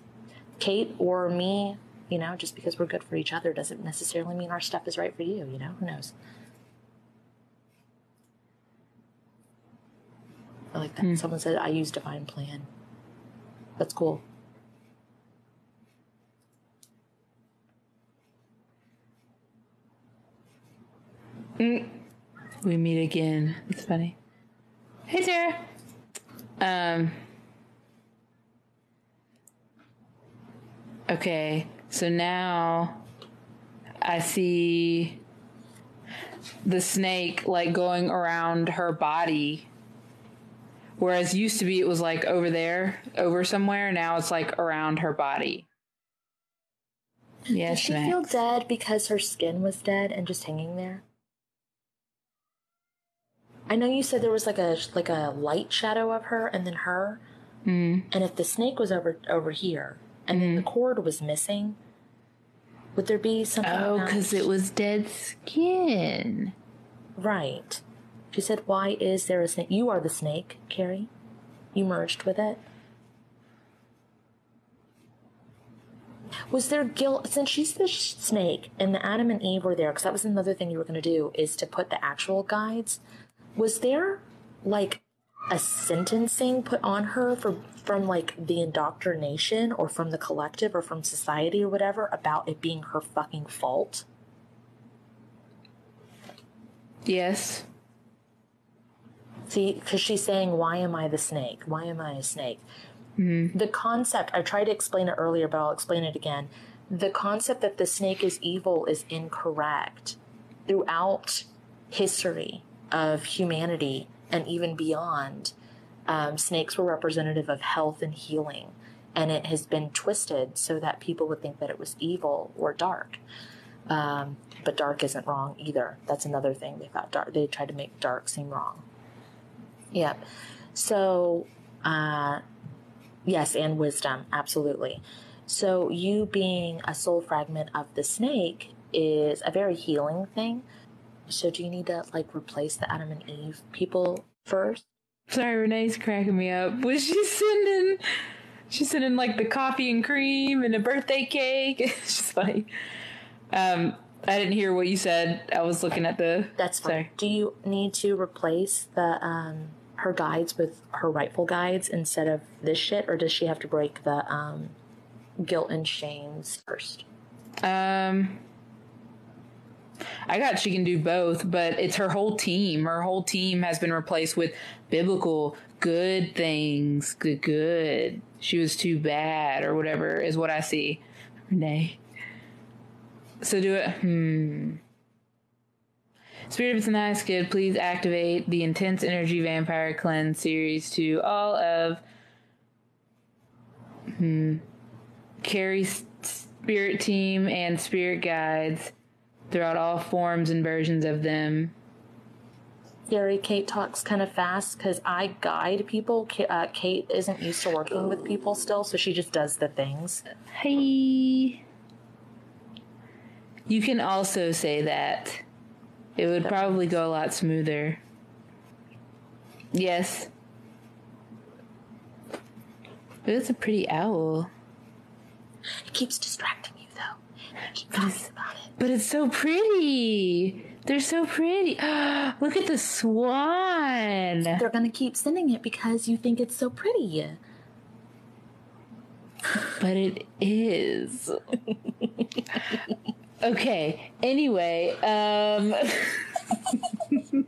[SPEAKER 2] kate or me you know just because we're good for each other doesn't necessarily mean our stuff is right for you you know who knows i like that someone said i use divine plan that's cool
[SPEAKER 1] We meet again. It's funny. Hey, Sarah. Um. Okay, so now I see the snake like going around her body. Whereas used to be it was like over there, over somewhere. Now it's like around her body.
[SPEAKER 2] Does
[SPEAKER 1] Yes,
[SPEAKER 2] she
[SPEAKER 1] Max.
[SPEAKER 2] feel dead because her skin was dead and just hanging there? I know you said there was like a like a light shadow of her and then her.
[SPEAKER 1] Mm.
[SPEAKER 2] And if the snake was over over here and then the mm-hmm. cord was missing, would there be something?
[SPEAKER 1] Oh, because it was dead skin.
[SPEAKER 2] right. She said, "Why is there a snake? You are the snake, Carrie. You merged with it." Was there guilt since she's the sh- snake and the Adam and Eve were there? Because that was another thing you were going to do is to put the actual guides. Was there like a sentencing put on her for from like the indoctrination or from the collective or from society or whatever about it being her fucking fault?
[SPEAKER 1] Yes.
[SPEAKER 2] See, because she's saying, Why am I the snake? Why am I a snake? Hmm. The concept, I tried to explain it earlier, but I'll explain it again. The concept that the snake is evil is incorrect. Throughout history of humanity and even beyond, um, snakes were representative of health and healing. and it has been twisted so that people would think that it was evil or dark. Um, but dark isn't wrong either. That's another thing they thought dark. They tried to make dark seem wrong. Yep. So, uh, yes, and wisdom, absolutely. So, you being a soul fragment of the snake is a very healing thing. So, do you need to like replace the Adam and Eve people first?
[SPEAKER 1] Sorry, Renee's cracking me up. Was she sending? She's sending like the coffee and cream and a birthday cake. It's just funny. Um, I didn't hear what you said. I was looking at the.
[SPEAKER 2] That's fine.
[SPEAKER 1] Sorry.
[SPEAKER 2] Do you need to replace the um her guides with her rightful guides instead of this shit, or does she have to break the um guilt and shames first?
[SPEAKER 1] Um, I got she can do both, but it's her whole team. Her whole team has been replaced with biblical good things. Good, good. She was too bad, or whatever is what I see. Renee. So do it. Hmm. Spirit of the Nice Kid, please activate the Intense Energy Vampire Cleanse series to all of hmm, Carrie's spirit team and spirit guides throughout all forms and versions of them.
[SPEAKER 2] Gary, Kate talks kind of fast because I guide people. Ka- Uh, Kate isn't used to working with people still, so she just does the things.
[SPEAKER 1] Hey. You can also say that. It would probably go a lot smoother. Yes. It's a pretty owl.
[SPEAKER 2] It keeps distracting you, though. You keep talking about it.
[SPEAKER 1] But it's so pretty. They're so pretty. Look at the swan.
[SPEAKER 2] They're gonna keep sending it because you think it's so pretty.
[SPEAKER 1] But it is. okay. Anyway, um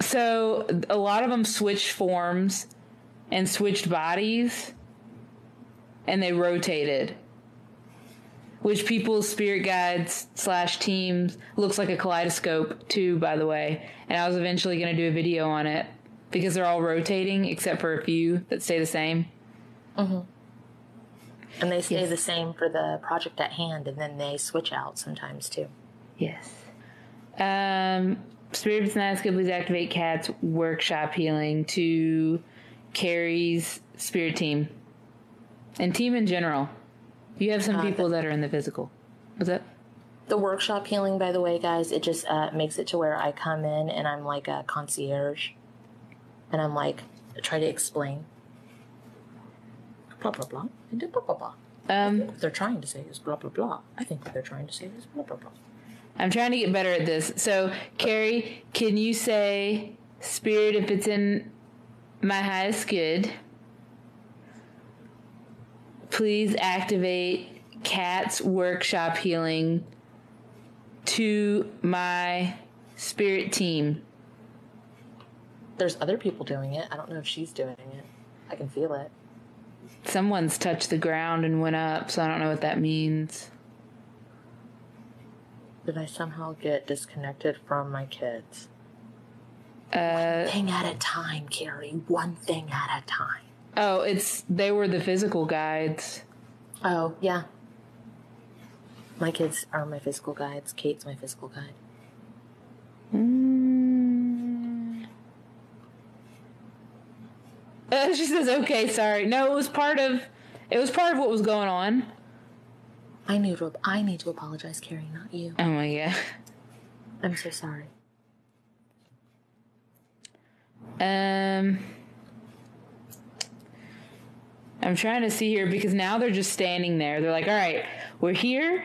[SPEAKER 1] So a lot of them switched forms and switched bodies and they rotated. Which people's spirit guides slash teams looks like a kaleidoscope too, by the way. And I was eventually gonna do a video on it because they're all rotating except for a few that stay the same. Mhm.
[SPEAKER 2] And they stay
[SPEAKER 1] Yes.
[SPEAKER 2] the same for the project at hand, and then they switch out sometimes too.
[SPEAKER 1] Yes. Um, Spirit of could please activate Kat's workshop healing to Carrie's spirit team and team in general. You have some
[SPEAKER 2] Uh,
[SPEAKER 1] people that are in the physical. What's that?
[SPEAKER 2] The workshop healing, by the way, guys, it just uh, makes it to where I come in and I'm like a concierge, and I'm like try to explain. Blah blah blah. And blah blah blah.
[SPEAKER 1] Um,
[SPEAKER 2] What they're trying to say is blah blah blah. I think what they're trying to say is blah blah blah.
[SPEAKER 1] I'm trying to get better at this. So, Carrie, can you say spirit if it's in my highest good? Please activate Kat's workshop healing to my spirit team.
[SPEAKER 2] There's other people doing it. I don't know if she's doing it. I can feel it.
[SPEAKER 1] Someone's touched the ground and went up, so I don't know what that means.
[SPEAKER 2] Did I somehow get disconnected from my kids?
[SPEAKER 1] Uh,
[SPEAKER 2] Thing at a time, Carrie. One thing at a time.
[SPEAKER 1] Oh, it's they were the physical guides.
[SPEAKER 2] Oh, yeah. My kids are my physical guides. Kate's my physical guide.
[SPEAKER 1] Mm. Uh, she says, "Okay, sorry. No, it was part of. It was part of what was going on."
[SPEAKER 2] I need to I need to apologize, Carrie, not you.
[SPEAKER 1] Oh my god.
[SPEAKER 2] I'm so sorry.
[SPEAKER 1] Um, I'm trying to see here because now they're just standing there. They're like, "All right, we're here.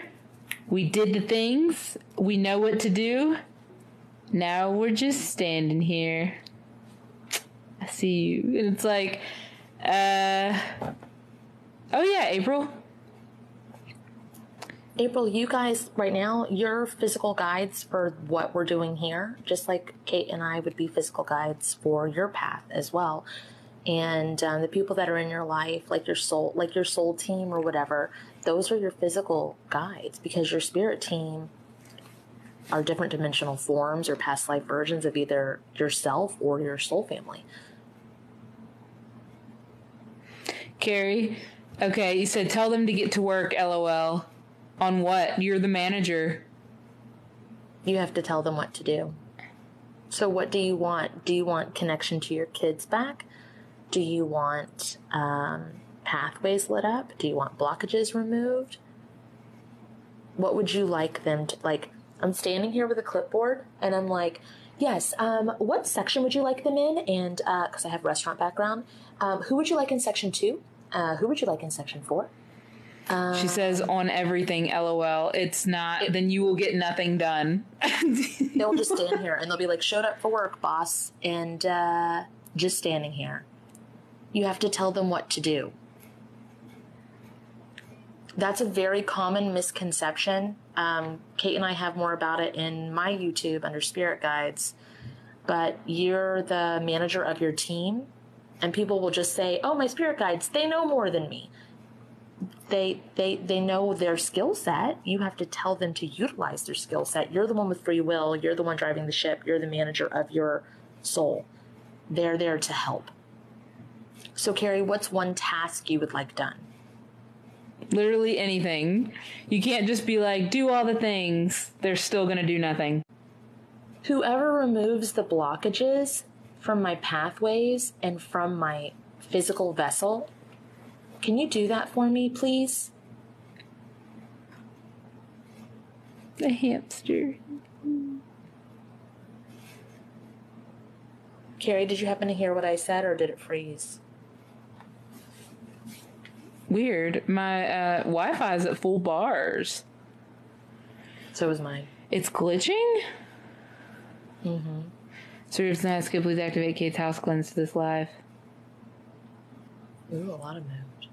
[SPEAKER 1] We did the things. We know what to do. Now we're just standing here." I see you, and it's like, uh, oh yeah, April.
[SPEAKER 2] April, you guys right now, you're physical guides for what we're doing here, just like Kate and I would be physical guides for your path as well. And um, the people that are in your life, like your soul, like your soul team or whatever, those are your physical guides because your spirit team are different dimensional forms or past life versions of either yourself or your soul family.
[SPEAKER 1] Carrie, okay, you said tell them to get to work, lol. On what? You're the manager.
[SPEAKER 2] You have to tell them what to do. So, what do you want? Do you want connection to your kids back? Do you want um, pathways lit up? Do you want blockages removed? What would you like them to like? I'm standing here with a clipboard and I'm like, yes, um, what section would you like them in? And because uh, I have restaurant background, um, who would you like in section two? Uh, who would you like in section four?
[SPEAKER 1] She says on everything, lol. It's not, it, then you will get nothing done.
[SPEAKER 2] they'll just stand here and they'll be like, showed up for work, boss, and uh, just standing here. You have to tell them what to do. That's a very common misconception. Um, Kate and I have more about it in my YouTube under Spirit Guides. But you're the manager of your team, and people will just say, "Oh, my spirit guides, they know more than me." They they they know their skill set. You have to tell them to utilize their skill set. You're the one with free will. You're the one driving the ship. You're the manager of your soul. They're there to help. So, Carrie, what's one task you would like done?
[SPEAKER 1] literally anything. You can't just be like, do all the things. They're still going to do nothing.
[SPEAKER 2] Whoever removes the blockages from my pathways and from my physical vessel, can you do that for me, please?
[SPEAKER 1] The hamster.
[SPEAKER 2] Carrie, did you happen to hear what I said or did it freeze?
[SPEAKER 1] Weird. My uh, Wi-Fi is at full bars.
[SPEAKER 2] So is mine.
[SPEAKER 1] It's glitching.
[SPEAKER 2] Mm-hmm.
[SPEAKER 1] Serves nice. Could please activate Kate's house cleanse to this live.
[SPEAKER 2] Ooh, a lot of moved.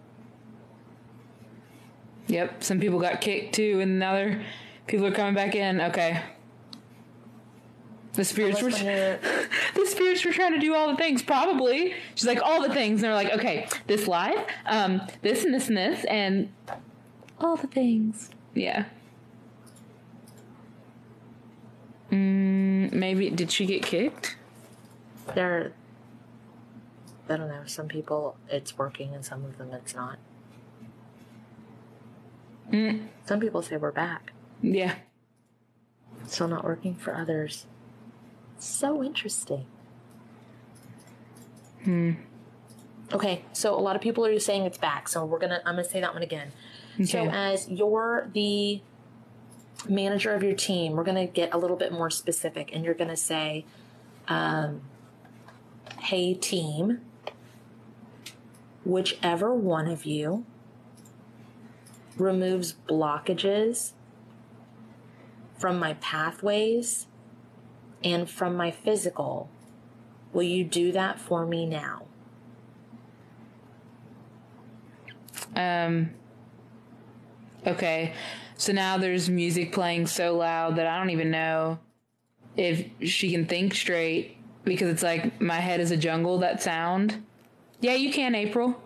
[SPEAKER 1] Yep. Some people got kicked too, and now they're people are coming back in. Okay. The spirits were the spirits were trying to do all the things. Probably she's like all the things. And they're like, okay, this live, um, this and this and this, and all the things. Yeah. Mm, maybe did she get kicked?
[SPEAKER 2] There. I don't know. Some people it's working, and some of them it's not.
[SPEAKER 1] Mm.
[SPEAKER 2] Some people say we're back.
[SPEAKER 1] Yeah.
[SPEAKER 2] Still not working for others. So interesting.
[SPEAKER 1] Hmm.
[SPEAKER 2] Okay, so a lot of people are saying it's back, so we're gonna I'm gonna say that one again. Okay. So as you're the manager of your team, we're gonna get a little bit more specific, and you're gonna say, um, "Hey team, whichever one of you removes blockages from my pathways and from my physical. Will you do that for me now?
[SPEAKER 1] Um, okay. So now there's music playing so loud that I don't even know if she can think straight because it's like my head is a jungle, that sound. Yeah, you can, April.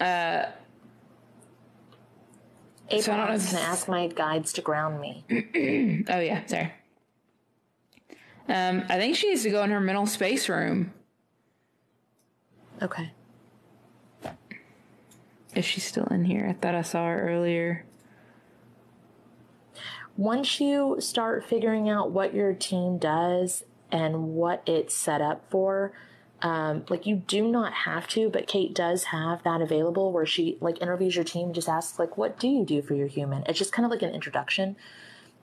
[SPEAKER 1] Uh,
[SPEAKER 2] April, so I, I was going to ask my guides to ground me.
[SPEAKER 1] oh, yeah, sorry. Um, I think she needs to go in her mental space room.
[SPEAKER 2] Okay.
[SPEAKER 1] If she's still in here, I thought I saw her earlier.
[SPEAKER 2] Once you start figuring out what your team does and what it's set up for, um, like you do not have to, but Kate does have that available where she like interviews your team, just asks like, "What do you do for your human?" It's just kind of like an introduction.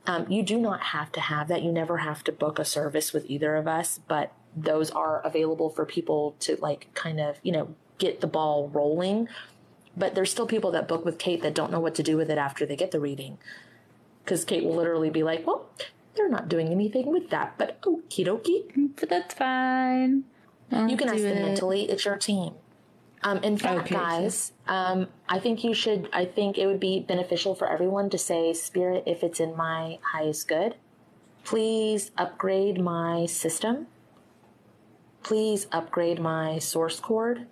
[SPEAKER 2] Um, you do not have to have that. You never have to book a service with either of us, but those are available for people to like kind of, you know, get the ball rolling. But there's still people that book with Kate that don't know what to do with it after they get the reading. Because Kate will literally be like, well, they're not doing anything with that, but okie dokie.
[SPEAKER 1] But that's fine.
[SPEAKER 2] I'll you can ask them it. mentally. It's your team. Um, in fact, okay, guys, um, I think you should. I think it would be beneficial for everyone to say, "Spirit, if it's in my highest good, please upgrade my system. Please upgrade my source cord.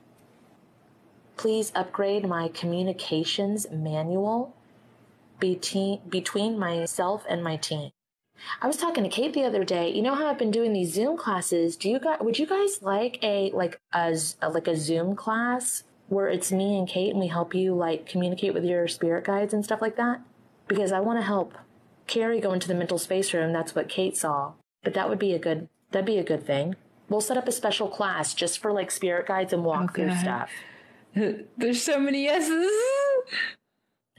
[SPEAKER 2] Please upgrade my communications manual between between myself and my team." I was talking to Kate the other day. You know how I've been doing these Zoom classes? Do you guys would you guys like a like a, a like a Zoom class where it's me and Kate and we help you like communicate with your spirit guides and stuff like that? Because I want to help Carrie go into the mental space room. That's what Kate saw. But that would be a good that'd be a good thing. We'll set up a special class just for like spirit guides and walk through
[SPEAKER 1] Okay.
[SPEAKER 2] stuff.
[SPEAKER 1] There's so many yeses.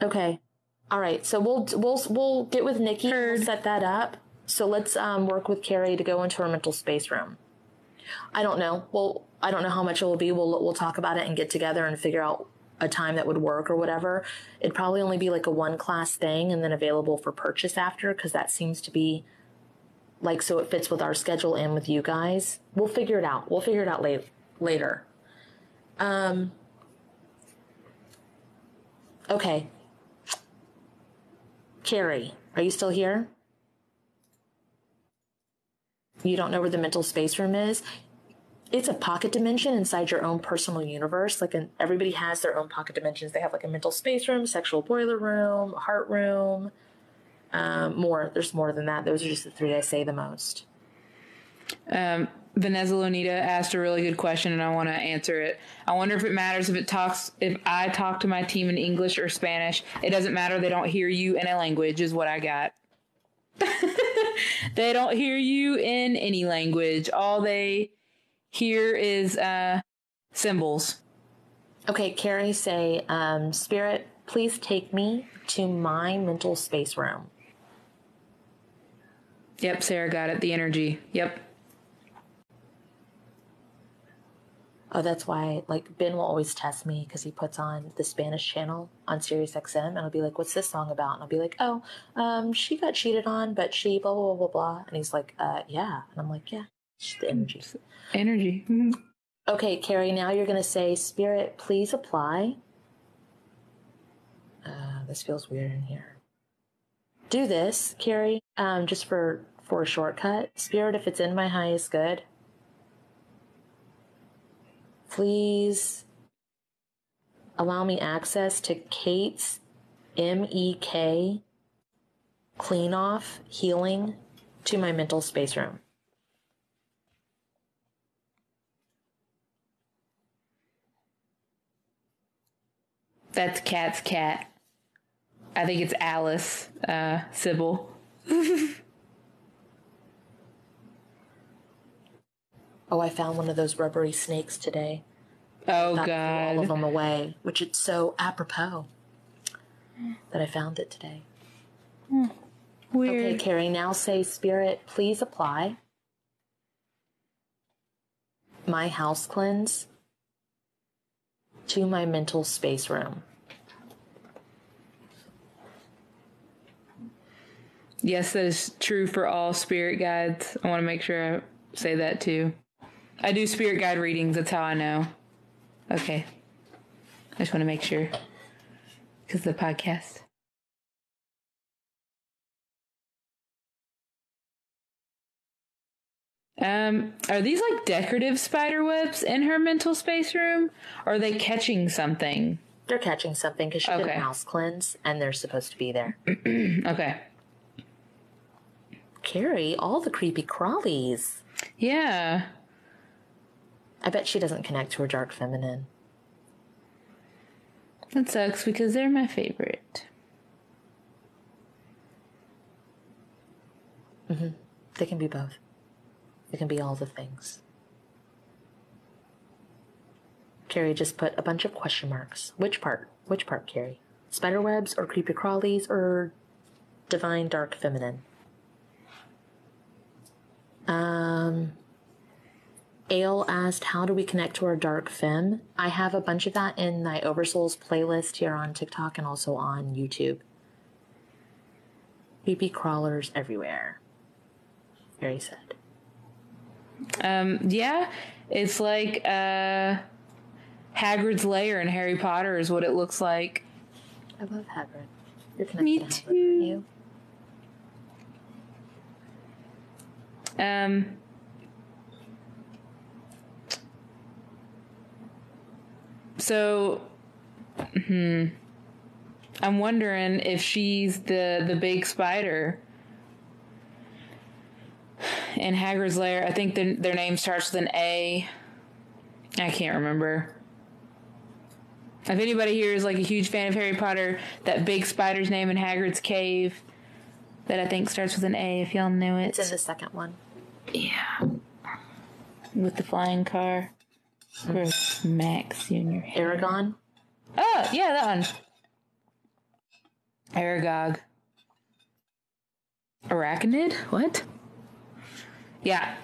[SPEAKER 2] Okay. All right. So we'll we'll we'll get with Nikki. We'll set that up. So let's um, work with Carrie to go into her mental space room. I don't know. Well, I don't know how much it will be. We'll we'll talk about it and get together and figure out a time that would work or whatever. It'd probably only be like a one class thing and then available for purchase after because that seems to be like so it fits with our schedule and with you guys. We'll figure it out. We'll figure it out late, later. Um. Okay. Carrie, are you still here? You don't know where the mental space room is? It's a pocket dimension inside your own personal universe. Like, an, everybody has their own pocket dimensions. They have like a mental space room, sexual boiler room, heart room. Um, more. There's more than that. Those are just the three I say the most.
[SPEAKER 1] Um, Vanessa Lonita asked a really good question, and I want to answer it. I wonder if it matters if it talks if I talk to my team in English or Spanish. It doesn't matter. They don't hear you in a language, is what I got. they don't hear you in any language. All they hear is uh, symbols.
[SPEAKER 2] Okay, Carrie, say, um, Spirit, please take me to my mental space room.
[SPEAKER 1] Yep, Sarah got it. The energy. Yep.
[SPEAKER 2] Oh, that's why, like, Ben will always test me because he puts on the Spanish channel on Sirius XM, and I'll be like, "What's this song about?" And I'll be like, "Oh, um, she got cheated on, but she blah blah blah blah blah." And he's like, "Uh, yeah," and I'm like, "Yeah, it's the energy."
[SPEAKER 1] Energy. Mhm.
[SPEAKER 2] Okay, Carrie, now you're gonna say, "Spirit, please apply." Uh, this feels weird in here. Do this, Carrie, um, just for for a shortcut. Spirit, if it's in my highest good, please allow me access to Kate's MEK clean off healing to my mental space room.
[SPEAKER 1] That's Kat's cat. I think it's Alice, uh, Sybil.
[SPEAKER 2] Oh, I found one of those rubbery snakes today.
[SPEAKER 1] Oh
[SPEAKER 2] threw all of them away, which it's so apropos that I found it today. Hmm. Okay,
[SPEAKER 1] Weird.
[SPEAKER 2] Carrie, now say, Spirit, please apply my house cleanse to my mental space room.
[SPEAKER 1] Yes, that is true for all spirit guides. I want to make sure I say that too. I do spirit guide readings. That's how I know. Okay. I just want to make sure. Because the podcast. Um, are these like decorative spider webs in her mental space room? Or are they catching something?
[SPEAKER 2] They're catching something because she did a house cleanse and they're supposed to be there.
[SPEAKER 1] Okay.
[SPEAKER 2] Carrie, all the creepy crawlies.
[SPEAKER 1] Yeah.
[SPEAKER 2] I bet she doesn't connect to her dark feminine.
[SPEAKER 1] That sucks because they're my favorite. Mhm.
[SPEAKER 2] They can be both. They can be all the things. Carrie just put a bunch of question marks. Which part? Which part, Carrie? Spiderwebs or creepy crawlies or divine dark feminine? Um, Ale asked, "How do we connect to our dark femme?" I have a bunch of that in my Oversouls playlist here on TikTok and also on YouTube. Creepy crawlers everywhere. Very sad.
[SPEAKER 1] Um, yeah, it's like uh, Hagrid's lair in Harry Potter is what it looks like.
[SPEAKER 2] I love Hagrid. You're connected
[SPEAKER 1] Me
[SPEAKER 2] to Hagrid,
[SPEAKER 1] too.
[SPEAKER 2] you?
[SPEAKER 1] Um, so, hmm, I'm wondering if she's the the big spider in Hagrid's lair. I think their their name starts with an A. I can't remember. If anybody here is like a huge fan of Harry Potter, that big spider's name in Hagrid's cave that I think starts with an A, if y'all knew it.
[SPEAKER 2] It's in the second one.
[SPEAKER 1] Yeah. With the flying car. For Max Jr.
[SPEAKER 2] Aragon.
[SPEAKER 1] Oh, yeah, that one. Aragog. Arachnid? What? Yeah.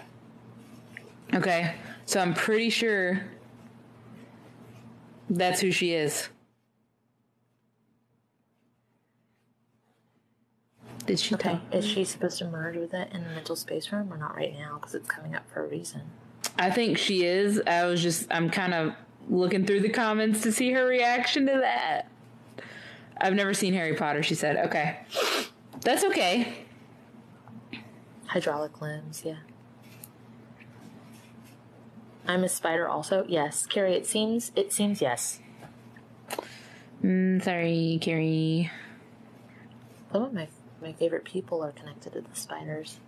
[SPEAKER 1] Okay. So I'm pretty sure that's who she is. Did she
[SPEAKER 2] Okay.
[SPEAKER 1] tell?
[SPEAKER 2] Is she supposed to merge with it in the mental space room or not right now? Because it's coming up for a reason.
[SPEAKER 1] I think she is. I was just, I'm kind of looking through the comments to see her reaction to that. I've never seen Harry Potter, she said. Okay. That's okay.
[SPEAKER 2] Hydraulic limbs, yeah. I'm a spider also. Yes. Carrie, it seems it seems yes.
[SPEAKER 1] Mm, sorry, Carrie.
[SPEAKER 2] Some of my my favorite people are connected to the spiders.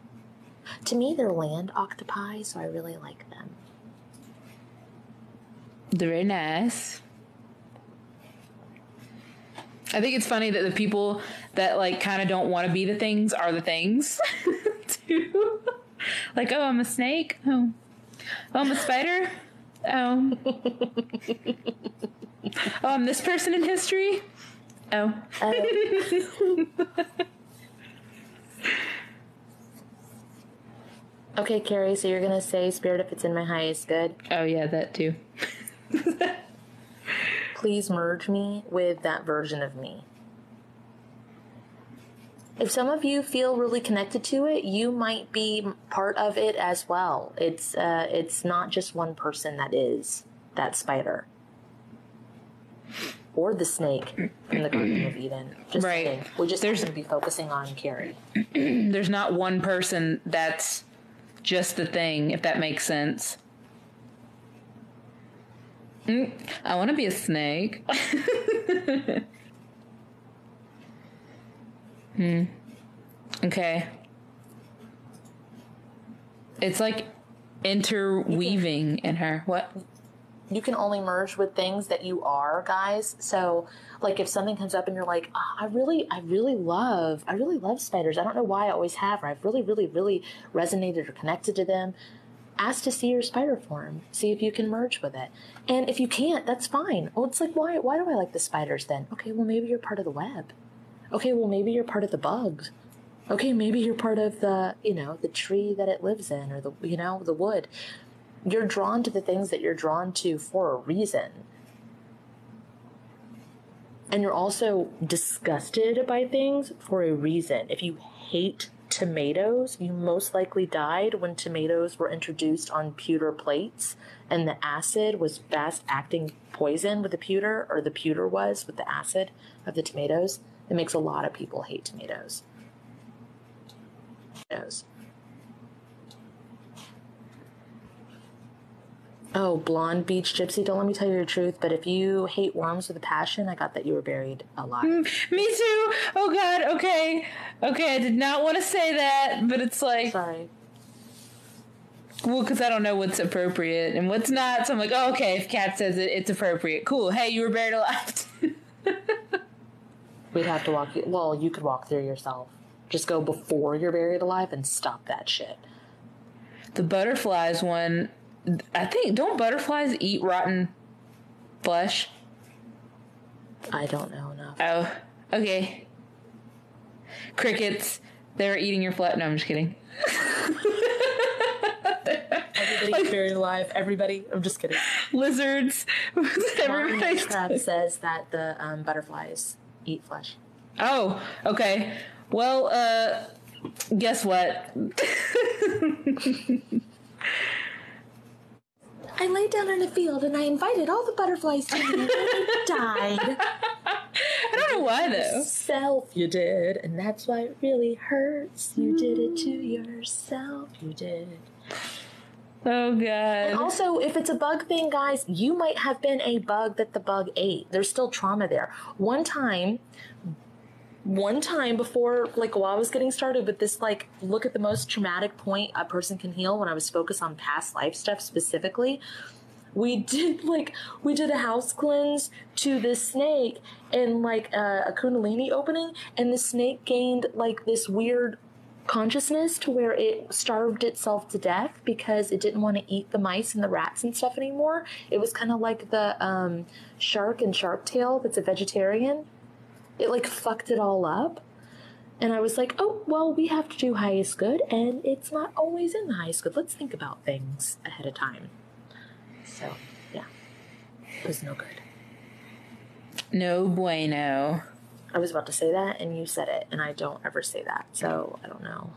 [SPEAKER 2] To me, they're land octopi, so I really like them.
[SPEAKER 1] They're very nice. I think it's funny that the people that like kind of don't want to be the things are the things too. like, oh, I'm a snake. Oh, oh I'm a spider. Oh, oh, I'm this person in history. Oh, oh.
[SPEAKER 2] Okay, Carrie, so you're gonna say spirit if it's in my highest good.
[SPEAKER 1] oh yeah, that too.
[SPEAKER 2] Please merge me with that version of me. If some of you feel really connected to it, you might be part of it as well. It's uh, it's not just one person that is that spider or the snake in the Garden of Eden. Just
[SPEAKER 1] Right.
[SPEAKER 2] saying. We just
[SPEAKER 1] There's-
[SPEAKER 2] have to be focusing on Carrie.
[SPEAKER 1] There's not one person that's just the thing, if that makes sense. Mm, I want to be a snake. hmm. Okay. It's like interweaving in her. What?
[SPEAKER 2] you can only merge with things that you are guys so like if something comes up and you're like oh, i really i really love i really love spiders. I don't know why i always have or i've really really really resonated or connected to them. Ask to see your spider form. See if you can merge with it. And if you can't that's fine. Well it's like why why do i like the spiders then? Okay well maybe you're part of the web. Okay well maybe you're part of the bugs. Okay maybe you're part of the you know the tree that it lives in or the you know the wood. You're drawn to the things that you're drawn to for a reason. And you're also disgusted by things for a reason. If you hate tomatoes, you most likely died when tomatoes were introduced on pewter plates and the acid was fast acting poison with the pewter, or the pewter was with the acid of the tomatoes. It makes a lot of people hate tomatoes. Tomatoes. Oh, blonde beach gypsy, don't let me tell you the truth, but if you hate worms with a passion, I got that you were buried alive.
[SPEAKER 1] Mm, me too. Oh God. Okay. Okay. I did not want to say that, but it's like,
[SPEAKER 2] Sorry.
[SPEAKER 1] well, because I don't know what's appropriate and what's not. So I'm like, oh, okay. If Kat says it, it's appropriate. Cool. Hey, you were buried alive.
[SPEAKER 2] We'd have to walk you. Well, you could walk through yourself. Just go before you're buried alive and stop that shit.
[SPEAKER 1] the butterflies one. I think don't butterflies eat rotten flesh?
[SPEAKER 2] I don't know enough.
[SPEAKER 1] Oh, okay. Crickets, they're eating your flesh. No, I'm just kidding.
[SPEAKER 2] Everybody's buried alive. Everybody. I'm just kidding.
[SPEAKER 1] Lizards.
[SPEAKER 2] Martin
[SPEAKER 1] Everybody's
[SPEAKER 2] Crab says that the um, butterflies eat flesh.
[SPEAKER 1] Oh, okay. Well, uh, guess what?
[SPEAKER 2] I laid down in a field and I invited all the butterflies to me and they died.
[SPEAKER 1] I don't know why though.
[SPEAKER 2] Self, you did, and that's why it really hurts. You did it to yourself. You did.
[SPEAKER 1] Oh god.
[SPEAKER 2] And also, if it's a bug thing, guys, you might have been a bug that the bug ate. There's still trauma there. One time, one time before, like while I was getting started with this, like, look at the most traumatic point a person can heal when I was focused on past life stuff specifically. we did like we did a house cleanse to this snake and like uh, a kundalini opening, and the snake gained like this weird consciousness to where it starved itself to death because it didn't want to eat the mice and the rats and stuff anymore. It was kind of like the um, shark and shark tail that's a vegetarian. It like fucked it all up. And I was like, oh, well, we have to do highest good, and it's not always in the highest good. Let's think about things ahead of time. So, yeah, it was no good.
[SPEAKER 1] No bueno.
[SPEAKER 2] I was about to say that, and you said it, and I don't ever say that, so I don't know.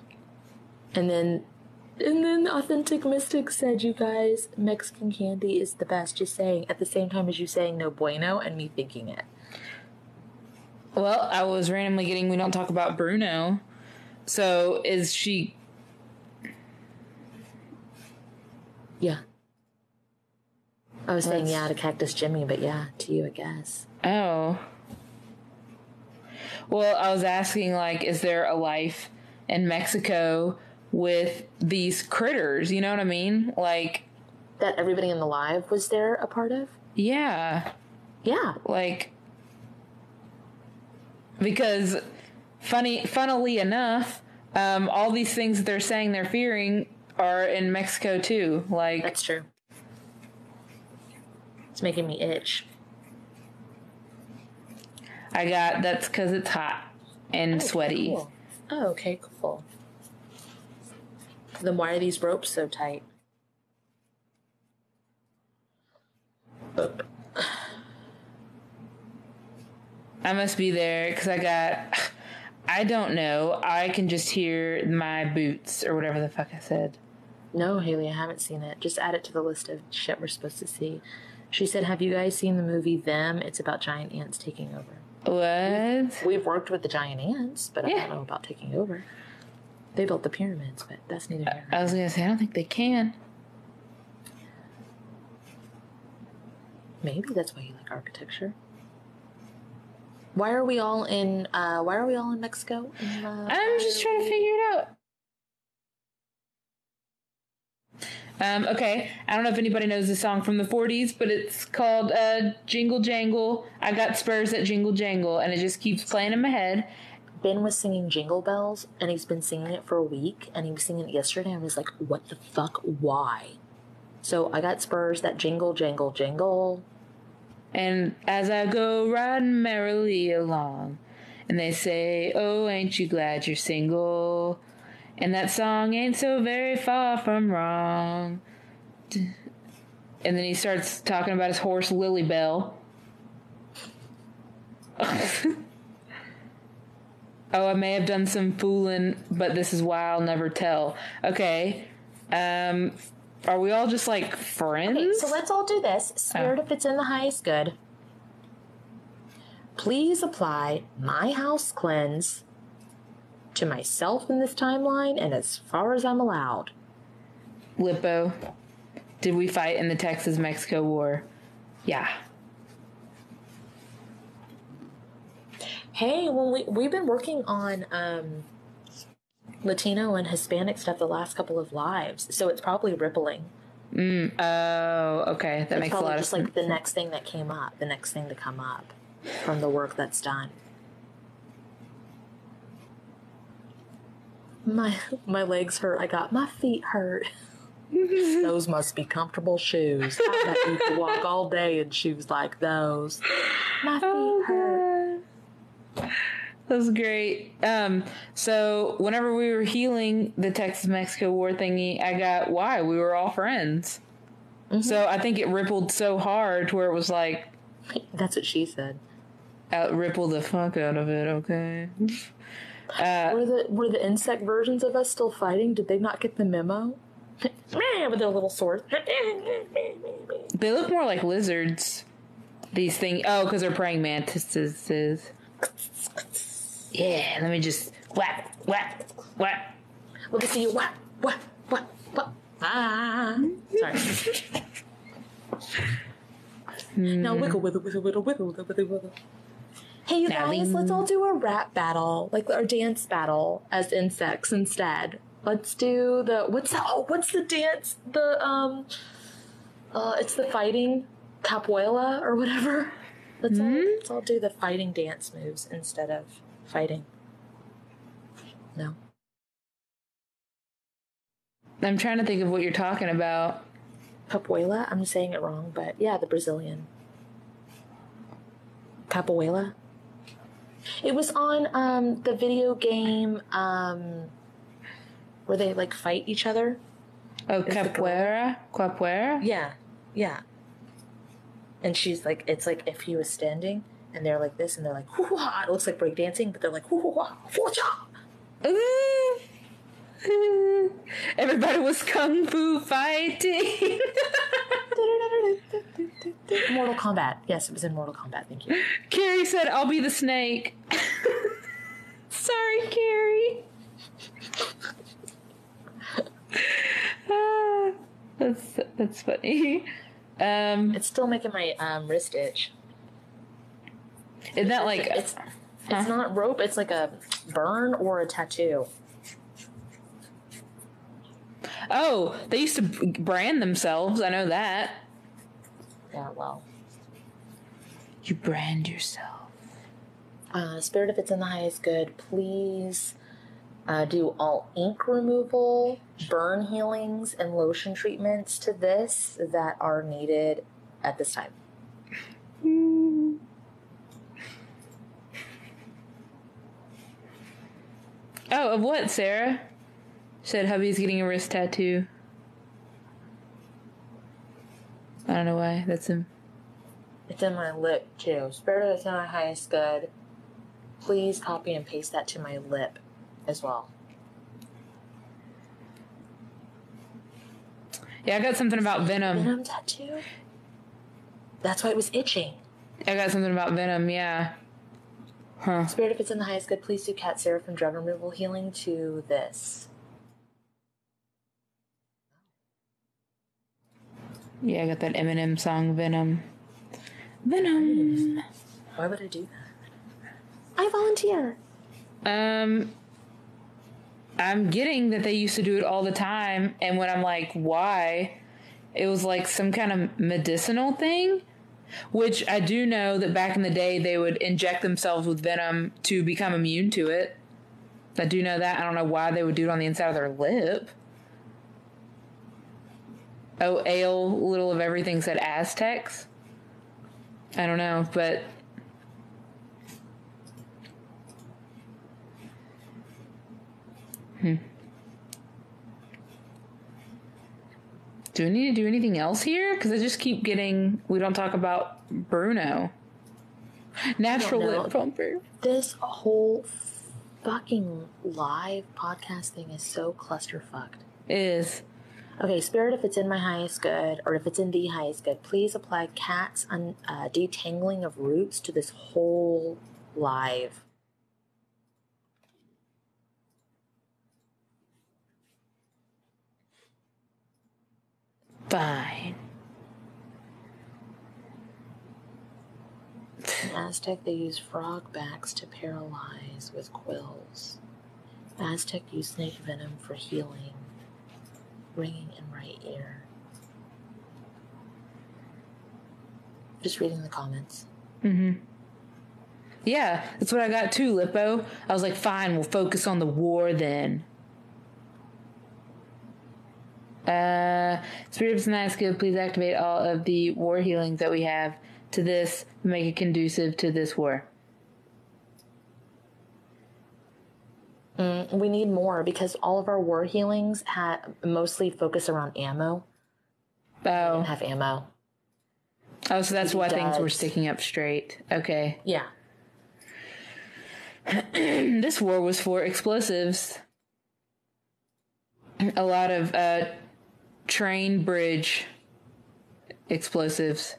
[SPEAKER 2] And then, and then Authentic Mystic said, you guys, Mexican candy is the best. Just saying, at the same time as you saying no bueno, and me thinking it.
[SPEAKER 1] Well, I was randomly getting we don't talk about Bruno. So is she
[SPEAKER 2] Yeah. I was saying yeah to Cactus Jimmy, but yeah, to you, I guess.
[SPEAKER 1] Oh. Well, I was asking like is there a life in Mexico with these critters, you know what I mean? Like
[SPEAKER 2] That everybody in the live was there a part of?
[SPEAKER 1] yeah,
[SPEAKER 2] Yeah.
[SPEAKER 1] like because funny funnily enough, um all these things that they're saying they're fearing are in Mexico too. Like
[SPEAKER 2] That's true. It's making me itch.
[SPEAKER 1] I got that's because it's hot and sweaty.
[SPEAKER 2] Cool. Oh, okay, cool. Then why are these ropes so tight?
[SPEAKER 1] I must be there because I got. I don't know. I can just hear my boots or whatever the fuck I said.
[SPEAKER 2] No, Haley, I haven't seen it. Just add it to the list of shit we're supposed to see. She said, Have you guys seen the movie Them? It's about giant ants taking over.
[SPEAKER 1] What?
[SPEAKER 2] We've worked with the giant ants, but I don't know about taking over. They built the pyramids, but that's neither here. nor
[SPEAKER 1] I was gonna say I don't think they can.
[SPEAKER 2] Maybe that's why you like architecture. Why are we all in? Uh, why are we all in Mexico? In, uh,
[SPEAKER 1] I'm just trying to figure it out. Um, okay, I don't know if anybody knows the song from the 40s, but it's called uh, Jingle Jangle. I got Spurs at Jingle Jangle, and it just keeps playing in my head.
[SPEAKER 2] Ben was singing Jingle Bells, and he's been singing it for a week, and he was singing it yesterday. and I was like, "What the fuck? Why?" So I got Spurs that jingle, jangle, jingle.
[SPEAKER 1] And as I go riding merrily along, and they say, Oh, ain't you glad you're single? And that song ain't so very far from wrong. And then he starts talking about his horse, Lily Bell. oh, I may have done some fooling, but this is why I'll never tell. Okay. Um, are we all just like friends?
[SPEAKER 2] Okay, so let's all do this. Spirit,
[SPEAKER 1] Oh.
[SPEAKER 2] if it's in the highest good, please apply my house cleanse to myself in this timeline and as far as I'm allowed.
[SPEAKER 1] Lippo, did we fight in the Texas Mexico War? Yeah.
[SPEAKER 2] Hey, when we we've been working on um, Latino and Hispanic stuff the last couple of lives, so it's probably rippling.
[SPEAKER 1] Mm, oh, okay. That
[SPEAKER 2] It's
[SPEAKER 1] makes a lot of
[SPEAKER 2] just
[SPEAKER 1] sense.
[SPEAKER 2] like the next thing that came up, the next thing to come up from the work that's done. My my legs hurt. I got my feet hurt. those must be comfortable shoes. I bet you could walk all day in shoes like those. My feet
[SPEAKER 1] Oh,
[SPEAKER 2] hurt.
[SPEAKER 1] God. That was great. Um, so whenever we were healing the Texas Mexico War thingy, I got why we were all friends.
[SPEAKER 2] Mm-hmm.
[SPEAKER 1] So I think it rippled so hard to where it was like
[SPEAKER 2] That's what she said.
[SPEAKER 1] out ripple the fuck out of it. Okay. Uh,
[SPEAKER 2] Were the were the insect versions of us still fighting? Did they not get the memo? With their little swords.
[SPEAKER 1] They look more like lizards. These things. Oh, because they're praying mantises. Yeah, let me just whack, whack, whack.
[SPEAKER 2] Look at you. What? What? What? What? Ah. Sorry. Now wiggle, wiggle, wiggle, wiggle, wiggle, wiggle, wiggle, wiggle. Hey, you
[SPEAKER 1] Now
[SPEAKER 2] guys,
[SPEAKER 1] we-
[SPEAKER 2] let's all do a rap battle, like our dance battle as insects instead. Let's do the what's the oh what's the dance the um Uh, it's the fighting capoeira or whatever. Let's, all,
[SPEAKER 1] Hmm?
[SPEAKER 2] let's all do the fighting dance moves instead of fighting. No.
[SPEAKER 1] I'm trying to think of what you're talking about.
[SPEAKER 2] Capoeira? I'm saying it wrong, but yeah, the Brazilian. Capoeira? It was on um, the video game um, where they like fight each other.
[SPEAKER 1] Oh,
[SPEAKER 2] the
[SPEAKER 1] capoeira? Capoeira?
[SPEAKER 2] Yeah, yeah. And she's like, it's like if he was standing and they're like this and they're like, hoo ha. It looks like breakdancing, but they're like, hoo ha, hoo cha.
[SPEAKER 1] Ooh. Ooh. Everybody was kung fu fighting.
[SPEAKER 2] Mortal Kombat. Yes, it was in Mortal Kombat. Thank you.
[SPEAKER 1] Carrie said, I'll be the snake. Sorry, Carrie. Ah, that's that's funny. Um,
[SPEAKER 2] It's still making my um, wrist itch.
[SPEAKER 1] Isn't that like
[SPEAKER 2] it's
[SPEAKER 1] Huh?
[SPEAKER 2] it's not rope. It's like a burn or a tattoo.
[SPEAKER 1] oh they used to brand themselves? I know that.
[SPEAKER 2] Yeah, well.
[SPEAKER 1] You brand yourself.
[SPEAKER 2] Uh, Spirit, if it's in the highest good, please uh, do all ink removal, burn healings, and lotion treatments to this that are needed at this time.
[SPEAKER 1] Oh, of what, Sarah? Said hubby's getting a wrist tattoo. I don't know why. That's him.
[SPEAKER 2] It's in my lip too. Spirit, in the highest good, please copy and paste that to my lip as well.
[SPEAKER 1] Yeah, I got something about Venom.
[SPEAKER 2] Venom tattoo? That's why it was itching.
[SPEAKER 1] I got something about Venom, yeah. Huh.
[SPEAKER 2] Spirit, if it's in the highest good, please do Kat seraphim drug removal healing to this.
[SPEAKER 1] Yeah, I got that Eminem song, Venom. Venom.
[SPEAKER 2] Why would I do that? I volunteer.
[SPEAKER 1] Um, I'm getting that they used to do it all the time, and when I'm like, why? It was like some kind of medicinal thing, which I do know that back in the day they would inject themselves with venom to become immune to it. I do know that. I don't know why they would do it on the inside of their lip. Oh, ale, little of everything said Aztecs. I don't know, but hmm. Do we need to do anything else here? Because I just keep getting. We don't talk about Bruno. Natural lip pumper.
[SPEAKER 2] This whole fucking live podcast thing is so clusterfucked.
[SPEAKER 1] Is
[SPEAKER 2] Okay, Spirit, if it's in my highest good, or if it's in the highest good, please apply Kat's un- uh, detangling of roots to this whole live.
[SPEAKER 1] Fine.
[SPEAKER 2] In Aztec, they use frog backs to paralyze with quills. Aztec use snake venom for healing, ringing in right ear. Just reading the comments. Mhm.
[SPEAKER 1] Yeah, that's what I got too, Lippo. I was like, fine, we'll focus on the war then. Uh, Spirit of Night Skill, please activate all of the war healings that we have to this, make it conducive to this war.
[SPEAKER 2] Mm, we need more because all of our war healings ha- mostly focus around ammo.
[SPEAKER 1] Oh,
[SPEAKER 2] have ammo.
[SPEAKER 1] oh, so that's why things were sticking up straight. Okay.
[SPEAKER 2] Yeah.
[SPEAKER 1] this war was for explosives. A lot of uh, train bridge explosives.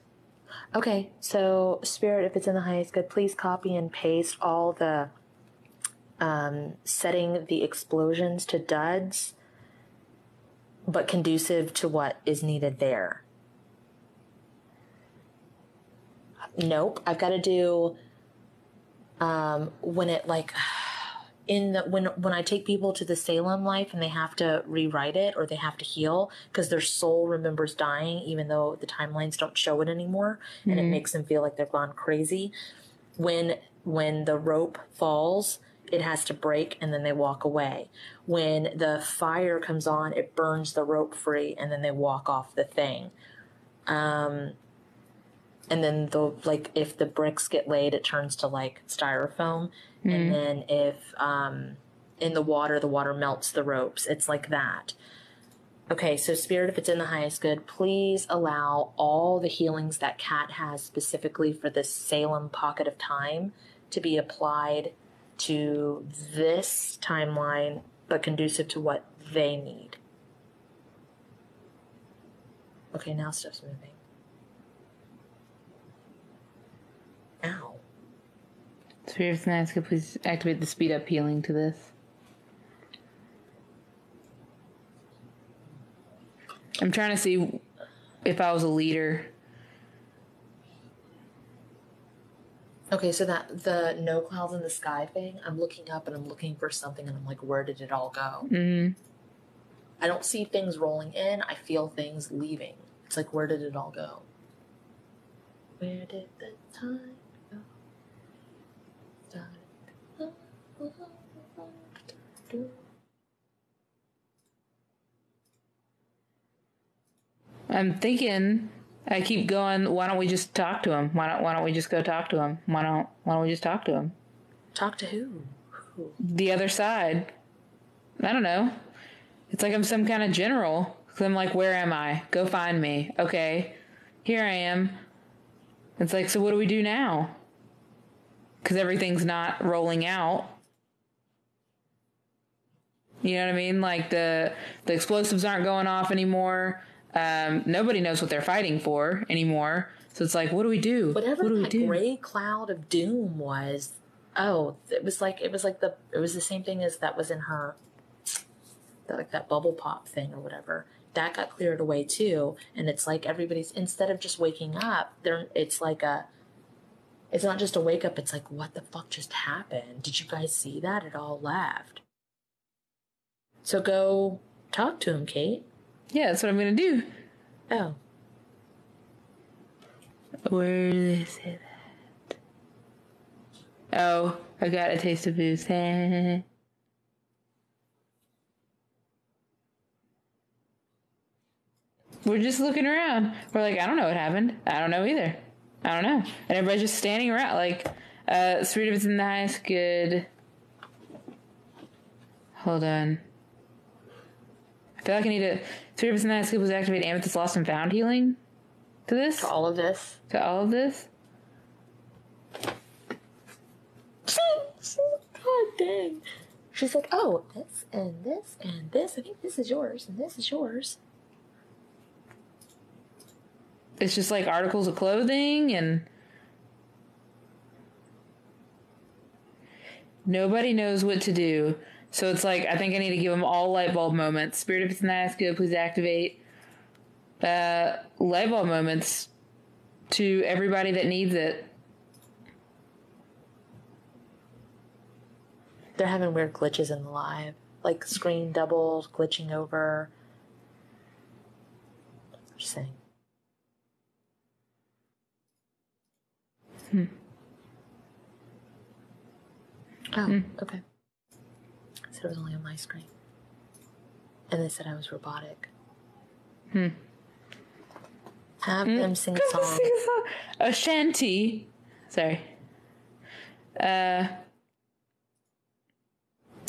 [SPEAKER 2] Okay, so Spirit, if it's in the highest good, please copy and paste all the um, setting the explosions to duds, but conducive to what is needed there. Nope, I've got to do um, when it like in the when when I take people to the Salem life and they have to rewrite it or they have to heal because their soul remembers dying even though the timelines don't show it anymore and it makes them feel like they've gone crazy. When when the rope falls, it has to break and then they walk away. When the fire comes on, it burns the rope free and then they walk off the thing. Um and then the like if the bricks get laid it turns to like styrofoam. And then if um in the water the water melts the ropes. It's like that. Okay so spirit if it's in the highest good please allow all the healings that Kat has specifically for this salem pocket of time to be applied to this timeline but conducive to what they need. Okay now stuff's moving ow
[SPEAKER 1] Spirit of the Night please activate the speed up healing to this. I'm trying to see if I was a leader.
[SPEAKER 2] Okay, so that the no clouds in the sky thing, I'm looking up and I'm looking for something and I'm like, where did it all go?
[SPEAKER 1] Mm-hmm.
[SPEAKER 2] I don't see things rolling in, I feel things leaving. It's like, where did it all go? Where did the time go?
[SPEAKER 1] I'm thinking. I keep going. Why don't we just talk to him? Why don't Why don't we just go talk to him? Why don't Why don't we just talk to him?
[SPEAKER 2] Talk to who? Who?
[SPEAKER 1] The other side. I don't know. It's like I'm some kind of general. So I'm like, where am I? Go find me. Okay, here I am. It's like, so what do we do now? Because everything's not rolling out. You know what I mean? Like the the explosives aren't going off anymore. Um, nobody knows what they're fighting for anymore. So it's like, what do we do?
[SPEAKER 2] Whatever
[SPEAKER 1] what do we
[SPEAKER 2] that
[SPEAKER 1] do?
[SPEAKER 2] gray cloud of doom was. Oh, it was like it was like the it was the same thing as that was in her that, like that bubble pop thing or whatever. That got cleared away too, and it's like everybody's instead of just waking up, they're it's like a it's not just a wake up, it's like what the fuck just happened? Did you guys see that? It all left. So go talk to him, Kate.
[SPEAKER 1] Yeah, that's what I'm gonna do.
[SPEAKER 2] Oh.
[SPEAKER 1] Where do they say that? Oh, I got a taste of booze. We're just looking around. We're like, I don't know what happened. I don't know either. I don't know. And everybody's just standing around like, uh, Spirit of it's in the highest good. Hold on. I feel like I need to. Spirit of it's in the highest good was activate Amethyst Lost and Found healing to this?
[SPEAKER 2] To all of this.
[SPEAKER 1] To all of this?
[SPEAKER 2] God dang. She's like, oh, this and this and this. I think this is yours and this is yours.
[SPEAKER 1] It's just like articles of clothing and nobody knows what to do. So it's like I think I need to give them all light bulb moments. Spirit of good. Please activate uh, light bulb moments to everybody that needs it.
[SPEAKER 2] They're having weird glitches in the live, like screen doubles, glitching over. Just saying. Hmm. Oh, okay. Said it was only on my screen. And they said I was robotic.
[SPEAKER 1] Hmm.
[SPEAKER 2] Have them sing a song.
[SPEAKER 1] Sing a song. Sorry. Uh,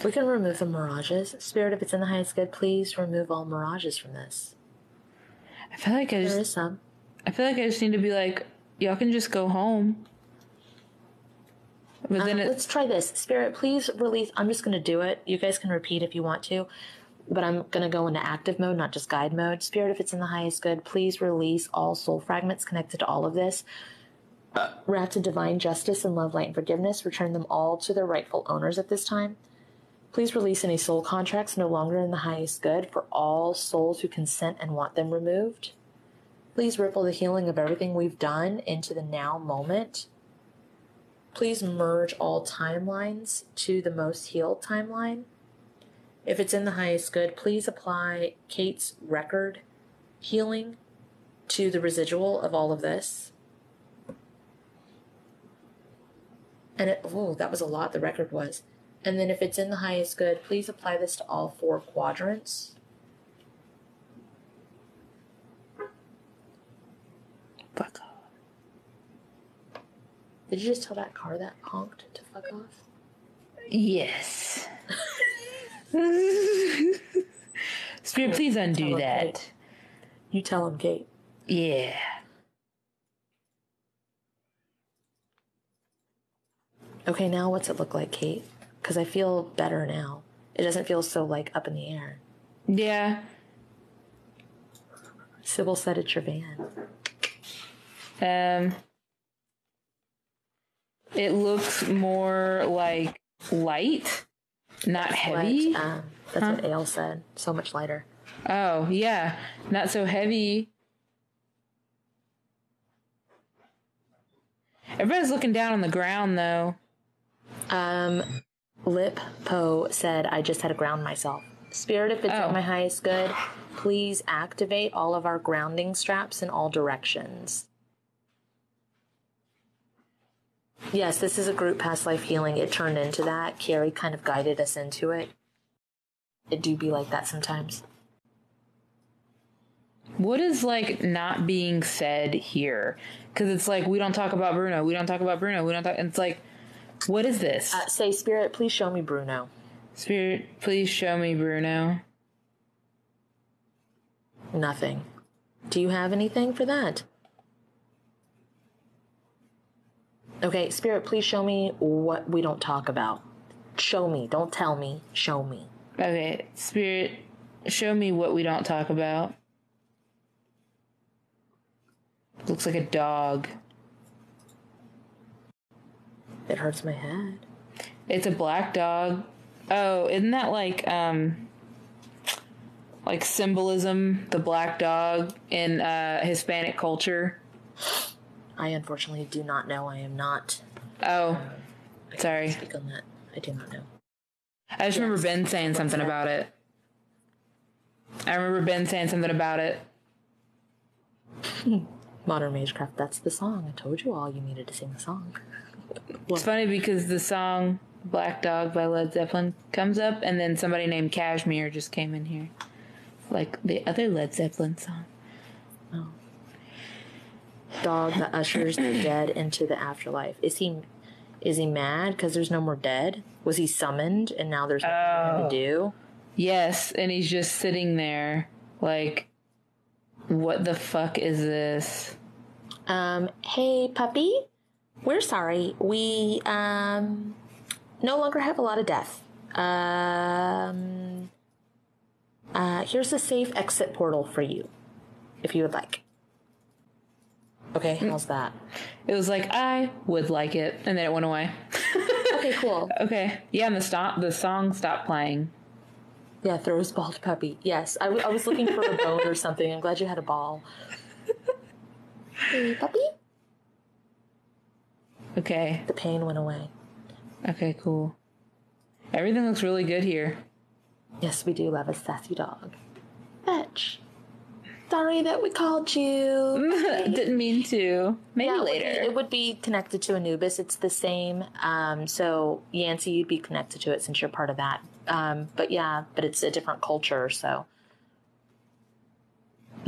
[SPEAKER 2] We can remove the mirages. Spirit, if it's in the highest good, please remove all mirages from this.
[SPEAKER 1] I feel like I
[SPEAKER 2] There
[SPEAKER 1] just
[SPEAKER 2] is some.
[SPEAKER 1] I feel like I just need to be like, y'all can just go home. But then um, it,
[SPEAKER 2] let's try this. Spirit, please release. I'm just going to do it. You guys can repeat if you want to. But I'm going to go into active mode, not just guide mode. Spirit, if it's in the highest good, please release all soul fragments connected to all of this. Rats of divine justice and love, light, and forgiveness. Return them all to their rightful owners at this time. Please release any soul contracts no longer in the highest good for all souls who consent and want them removed. Please ripple the healing of everything we've done into the now moment. Please merge all timelines to the most healed timeline. If it's in the highest good, please apply Kate's record healing to the residual of all of this. And it, oh, that was a lot, the record was. And then if it's in the highest good, please apply this to all four quadrants.
[SPEAKER 1] Fuck off.
[SPEAKER 2] Did you just tell that car that honked to fuck off?
[SPEAKER 1] Yes. Spirit, please undo that.
[SPEAKER 2] Kate. You tell him, Kate.
[SPEAKER 1] Yeah.
[SPEAKER 2] Okay, now what's it look like, Kate? Because I feel better now. It doesn't feel so like up in the air.
[SPEAKER 1] Yeah.
[SPEAKER 2] Sybil said it's your van.
[SPEAKER 1] Um it looks more like light, not heavy.
[SPEAKER 2] What, um, that's what Ale said. So much lighter.
[SPEAKER 1] Oh, yeah. Not so heavy. Everybody's looking down on the ground though.
[SPEAKER 2] Um, Lip Poe said, I just had to ground myself. Spirit, if it's
[SPEAKER 1] Oh.
[SPEAKER 2] in my highest good, please activate all of our grounding straps in all directions. Yes, this is a group past life healing. It turned into that. Carrie kind of guided us into it. It do be like that sometimes.
[SPEAKER 1] What is like not being said here? Because it's like we don't talk about Bruno. We don't talk about Bruno. We don't talk. It's like, what is this?
[SPEAKER 2] Uh, say, Spirit, please show me Bruno.
[SPEAKER 1] Spirit, please show me Bruno.
[SPEAKER 2] Nothing. Do you have anything for that? Okay, Spirit, please show me what we don't talk about. Show me. Don't tell me. Show me.
[SPEAKER 1] Okay, Spirit, show me what we don't talk about. Looks like a dog.
[SPEAKER 2] It hurts my head.
[SPEAKER 1] It's a black dog. Oh, isn't that like um like symbolism, the black dog in uh Hispanic culture?
[SPEAKER 2] I unfortunately do not know. I am not.
[SPEAKER 1] Oh, uh, sorry.
[SPEAKER 2] Speak on that. I do not know.
[SPEAKER 1] I just remember Ben saying something about it. I remember Ben saying something about it.
[SPEAKER 2] Modern Magecraft, that's the song. I told you all you needed to sing the song.
[SPEAKER 1] It's funny because the song Black Dog by Led Zeppelin comes up and then somebody named Cashmere just came in here. Like the other Led Zeppelin song.
[SPEAKER 2] Dog that ushers the dead into the afterlife. Is he is he mad because there's no more dead? Was he summoned and now there's nothing him to do?
[SPEAKER 1] Yes, and he's just sitting there like what the fuck is this?
[SPEAKER 2] Um, hey puppy, we're sorry. We um no longer have a lot of death. Um uh here's a safe exit portal for you if you would like. Okay, mm. how's that?
[SPEAKER 1] It was like I would like it and then it went away.
[SPEAKER 2] Okay, cool.
[SPEAKER 1] okay. Yeah, and the stop the song stopped playing.
[SPEAKER 2] Yeah, throws ball to puppy. Yes, I, w- I was looking for a bone or something. I'm glad you had a ball. Hey, puppy.
[SPEAKER 1] Okay.
[SPEAKER 2] The pain went away.
[SPEAKER 1] Okay, cool. Everything looks really good here.
[SPEAKER 2] Yes, we do love a sassy dog. Fetch. Sorry that we called you.
[SPEAKER 1] Didn't mean to. Maybe
[SPEAKER 2] Yeah, it would be-
[SPEAKER 1] later.
[SPEAKER 2] It would be connected to Anubis. It's the same. Um, so Yancy, you'd be connected to it since you're part of that. Um, but yeah, but it's a different culture. So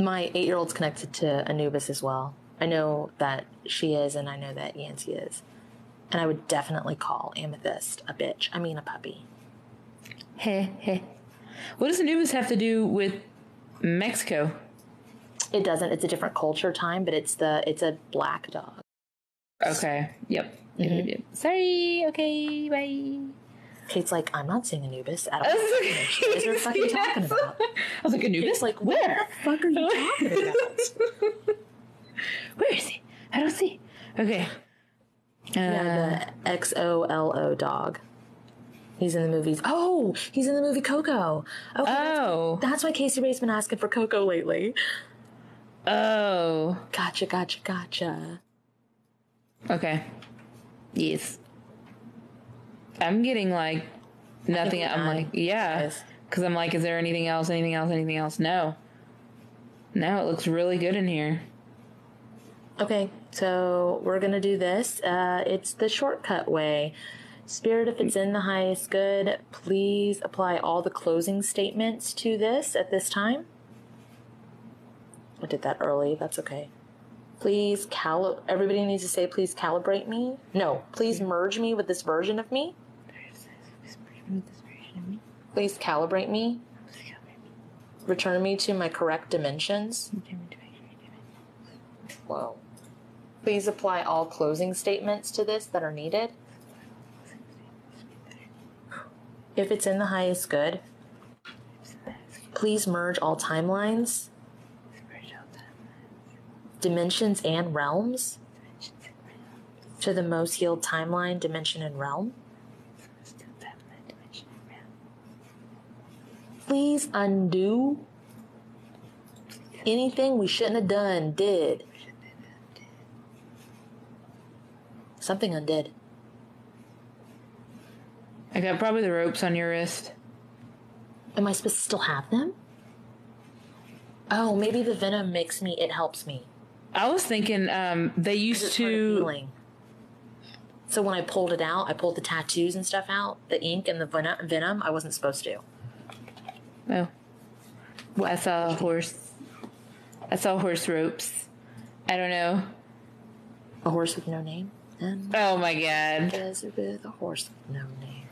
[SPEAKER 2] my eight-year-old's connected to Anubis as well. I know that she is, and I know that Yancy is. And I would definitely call Amethyst a bitch. I mean, a puppy.
[SPEAKER 1] Heh, heh. What does Anubis have to do with Mexico?
[SPEAKER 2] It doesn't. It's a different culture time, but it's the it's a black dog.
[SPEAKER 1] Okay. Yep. Yep. Sorry. Okay. Bye.
[SPEAKER 2] Kate's like, I'm not seeing Anubis at all. What are you fucking talking about?
[SPEAKER 1] I was like, Anubis?
[SPEAKER 2] It's like, where the fuck are you talking about?
[SPEAKER 1] Where is he? I don't see. Okay. Uh,
[SPEAKER 2] Yeah, the X O L O dog. He's in the movies. Oh, he's in the movie Coco. Okay, that's-
[SPEAKER 1] oh.
[SPEAKER 2] that's why Casey Ray's been asking for Coco lately.
[SPEAKER 1] Oh.
[SPEAKER 2] Gotcha, gotcha, gotcha.
[SPEAKER 1] Okay. Yes. I'm getting like nothing. I'm like, yeah. Because I'm like, is there anything else? Anything else? Anything else? No. No, it looks really good in here.
[SPEAKER 2] Okay, so we're gonna do this. Uh, it's the shortcut way. Spirit, if it's in the highest good, please apply all the closing statements to this at this time. I did that early. That's okay. Please cali. Everybody needs to say, please calibrate me. No, please merge me with this version of me. Please calibrate me. Return me to my correct dimensions. Whoa. Please apply all closing statements to this that are needed. If it's in the highest good, please merge all timelines, dimensions, and realms to the most healed timeline, dimension, and realm. Please undo anything we shouldn't have done, did. Something undid.
[SPEAKER 1] I got probably the ropes on your wrist.
[SPEAKER 2] Am I supposed to still have them? Oh, maybe the venom makes me, it helps me.
[SPEAKER 1] I was thinking um, they used
[SPEAKER 2] it's part of
[SPEAKER 1] to.
[SPEAKER 2] So when I pulled it out, I pulled the tattoos and stuff out, the ink and the ven- venom. I wasn't supposed to.
[SPEAKER 1] Oh. I saw horse. I saw horse ropes. I don't know.
[SPEAKER 2] A horse with no name. And
[SPEAKER 1] Oh my god.
[SPEAKER 2] with a horse with no name.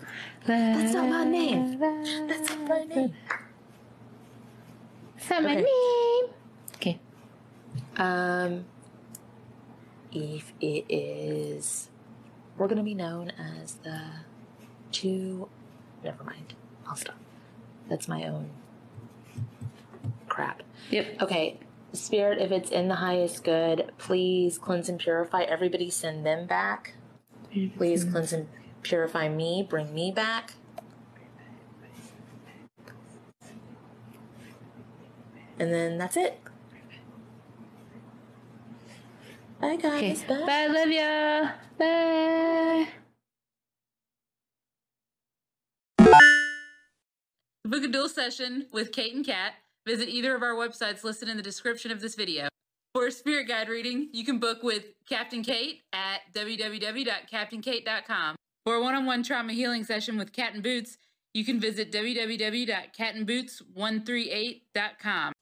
[SPEAKER 2] That's not my name. That's not my name.
[SPEAKER 1] That's not my
[SPEAKER 2] Okay.
[SPEAKER 1] name. Okay.
[SPEAKER 2] Um, if it is, we're gonna be known as the two. Never mind. I'll stop. That's my own crap.
[SPEAKER 1] Yep.
[SPEAKER 2] Okay, Spirit, if it's in the highest good, please cleanse and purify. Everybody send them back. Please cleanse and purify me. Bring me back. And then that's it. Bye,
[SPEAKER 1] Okay.
[SPEAKER 2] guys. Bye.
[SPEAKER 1] Bye. Love ya. Bye. To book a dual session with Kate and Kat, visit either of our websites listed in the description of this video. For a spirit guide reading, you can book with Kaptinkate at www.Kaptinkate.com. For a one-on-one trauma healing session with Katnboots, you can visit www.Katnboots138.com.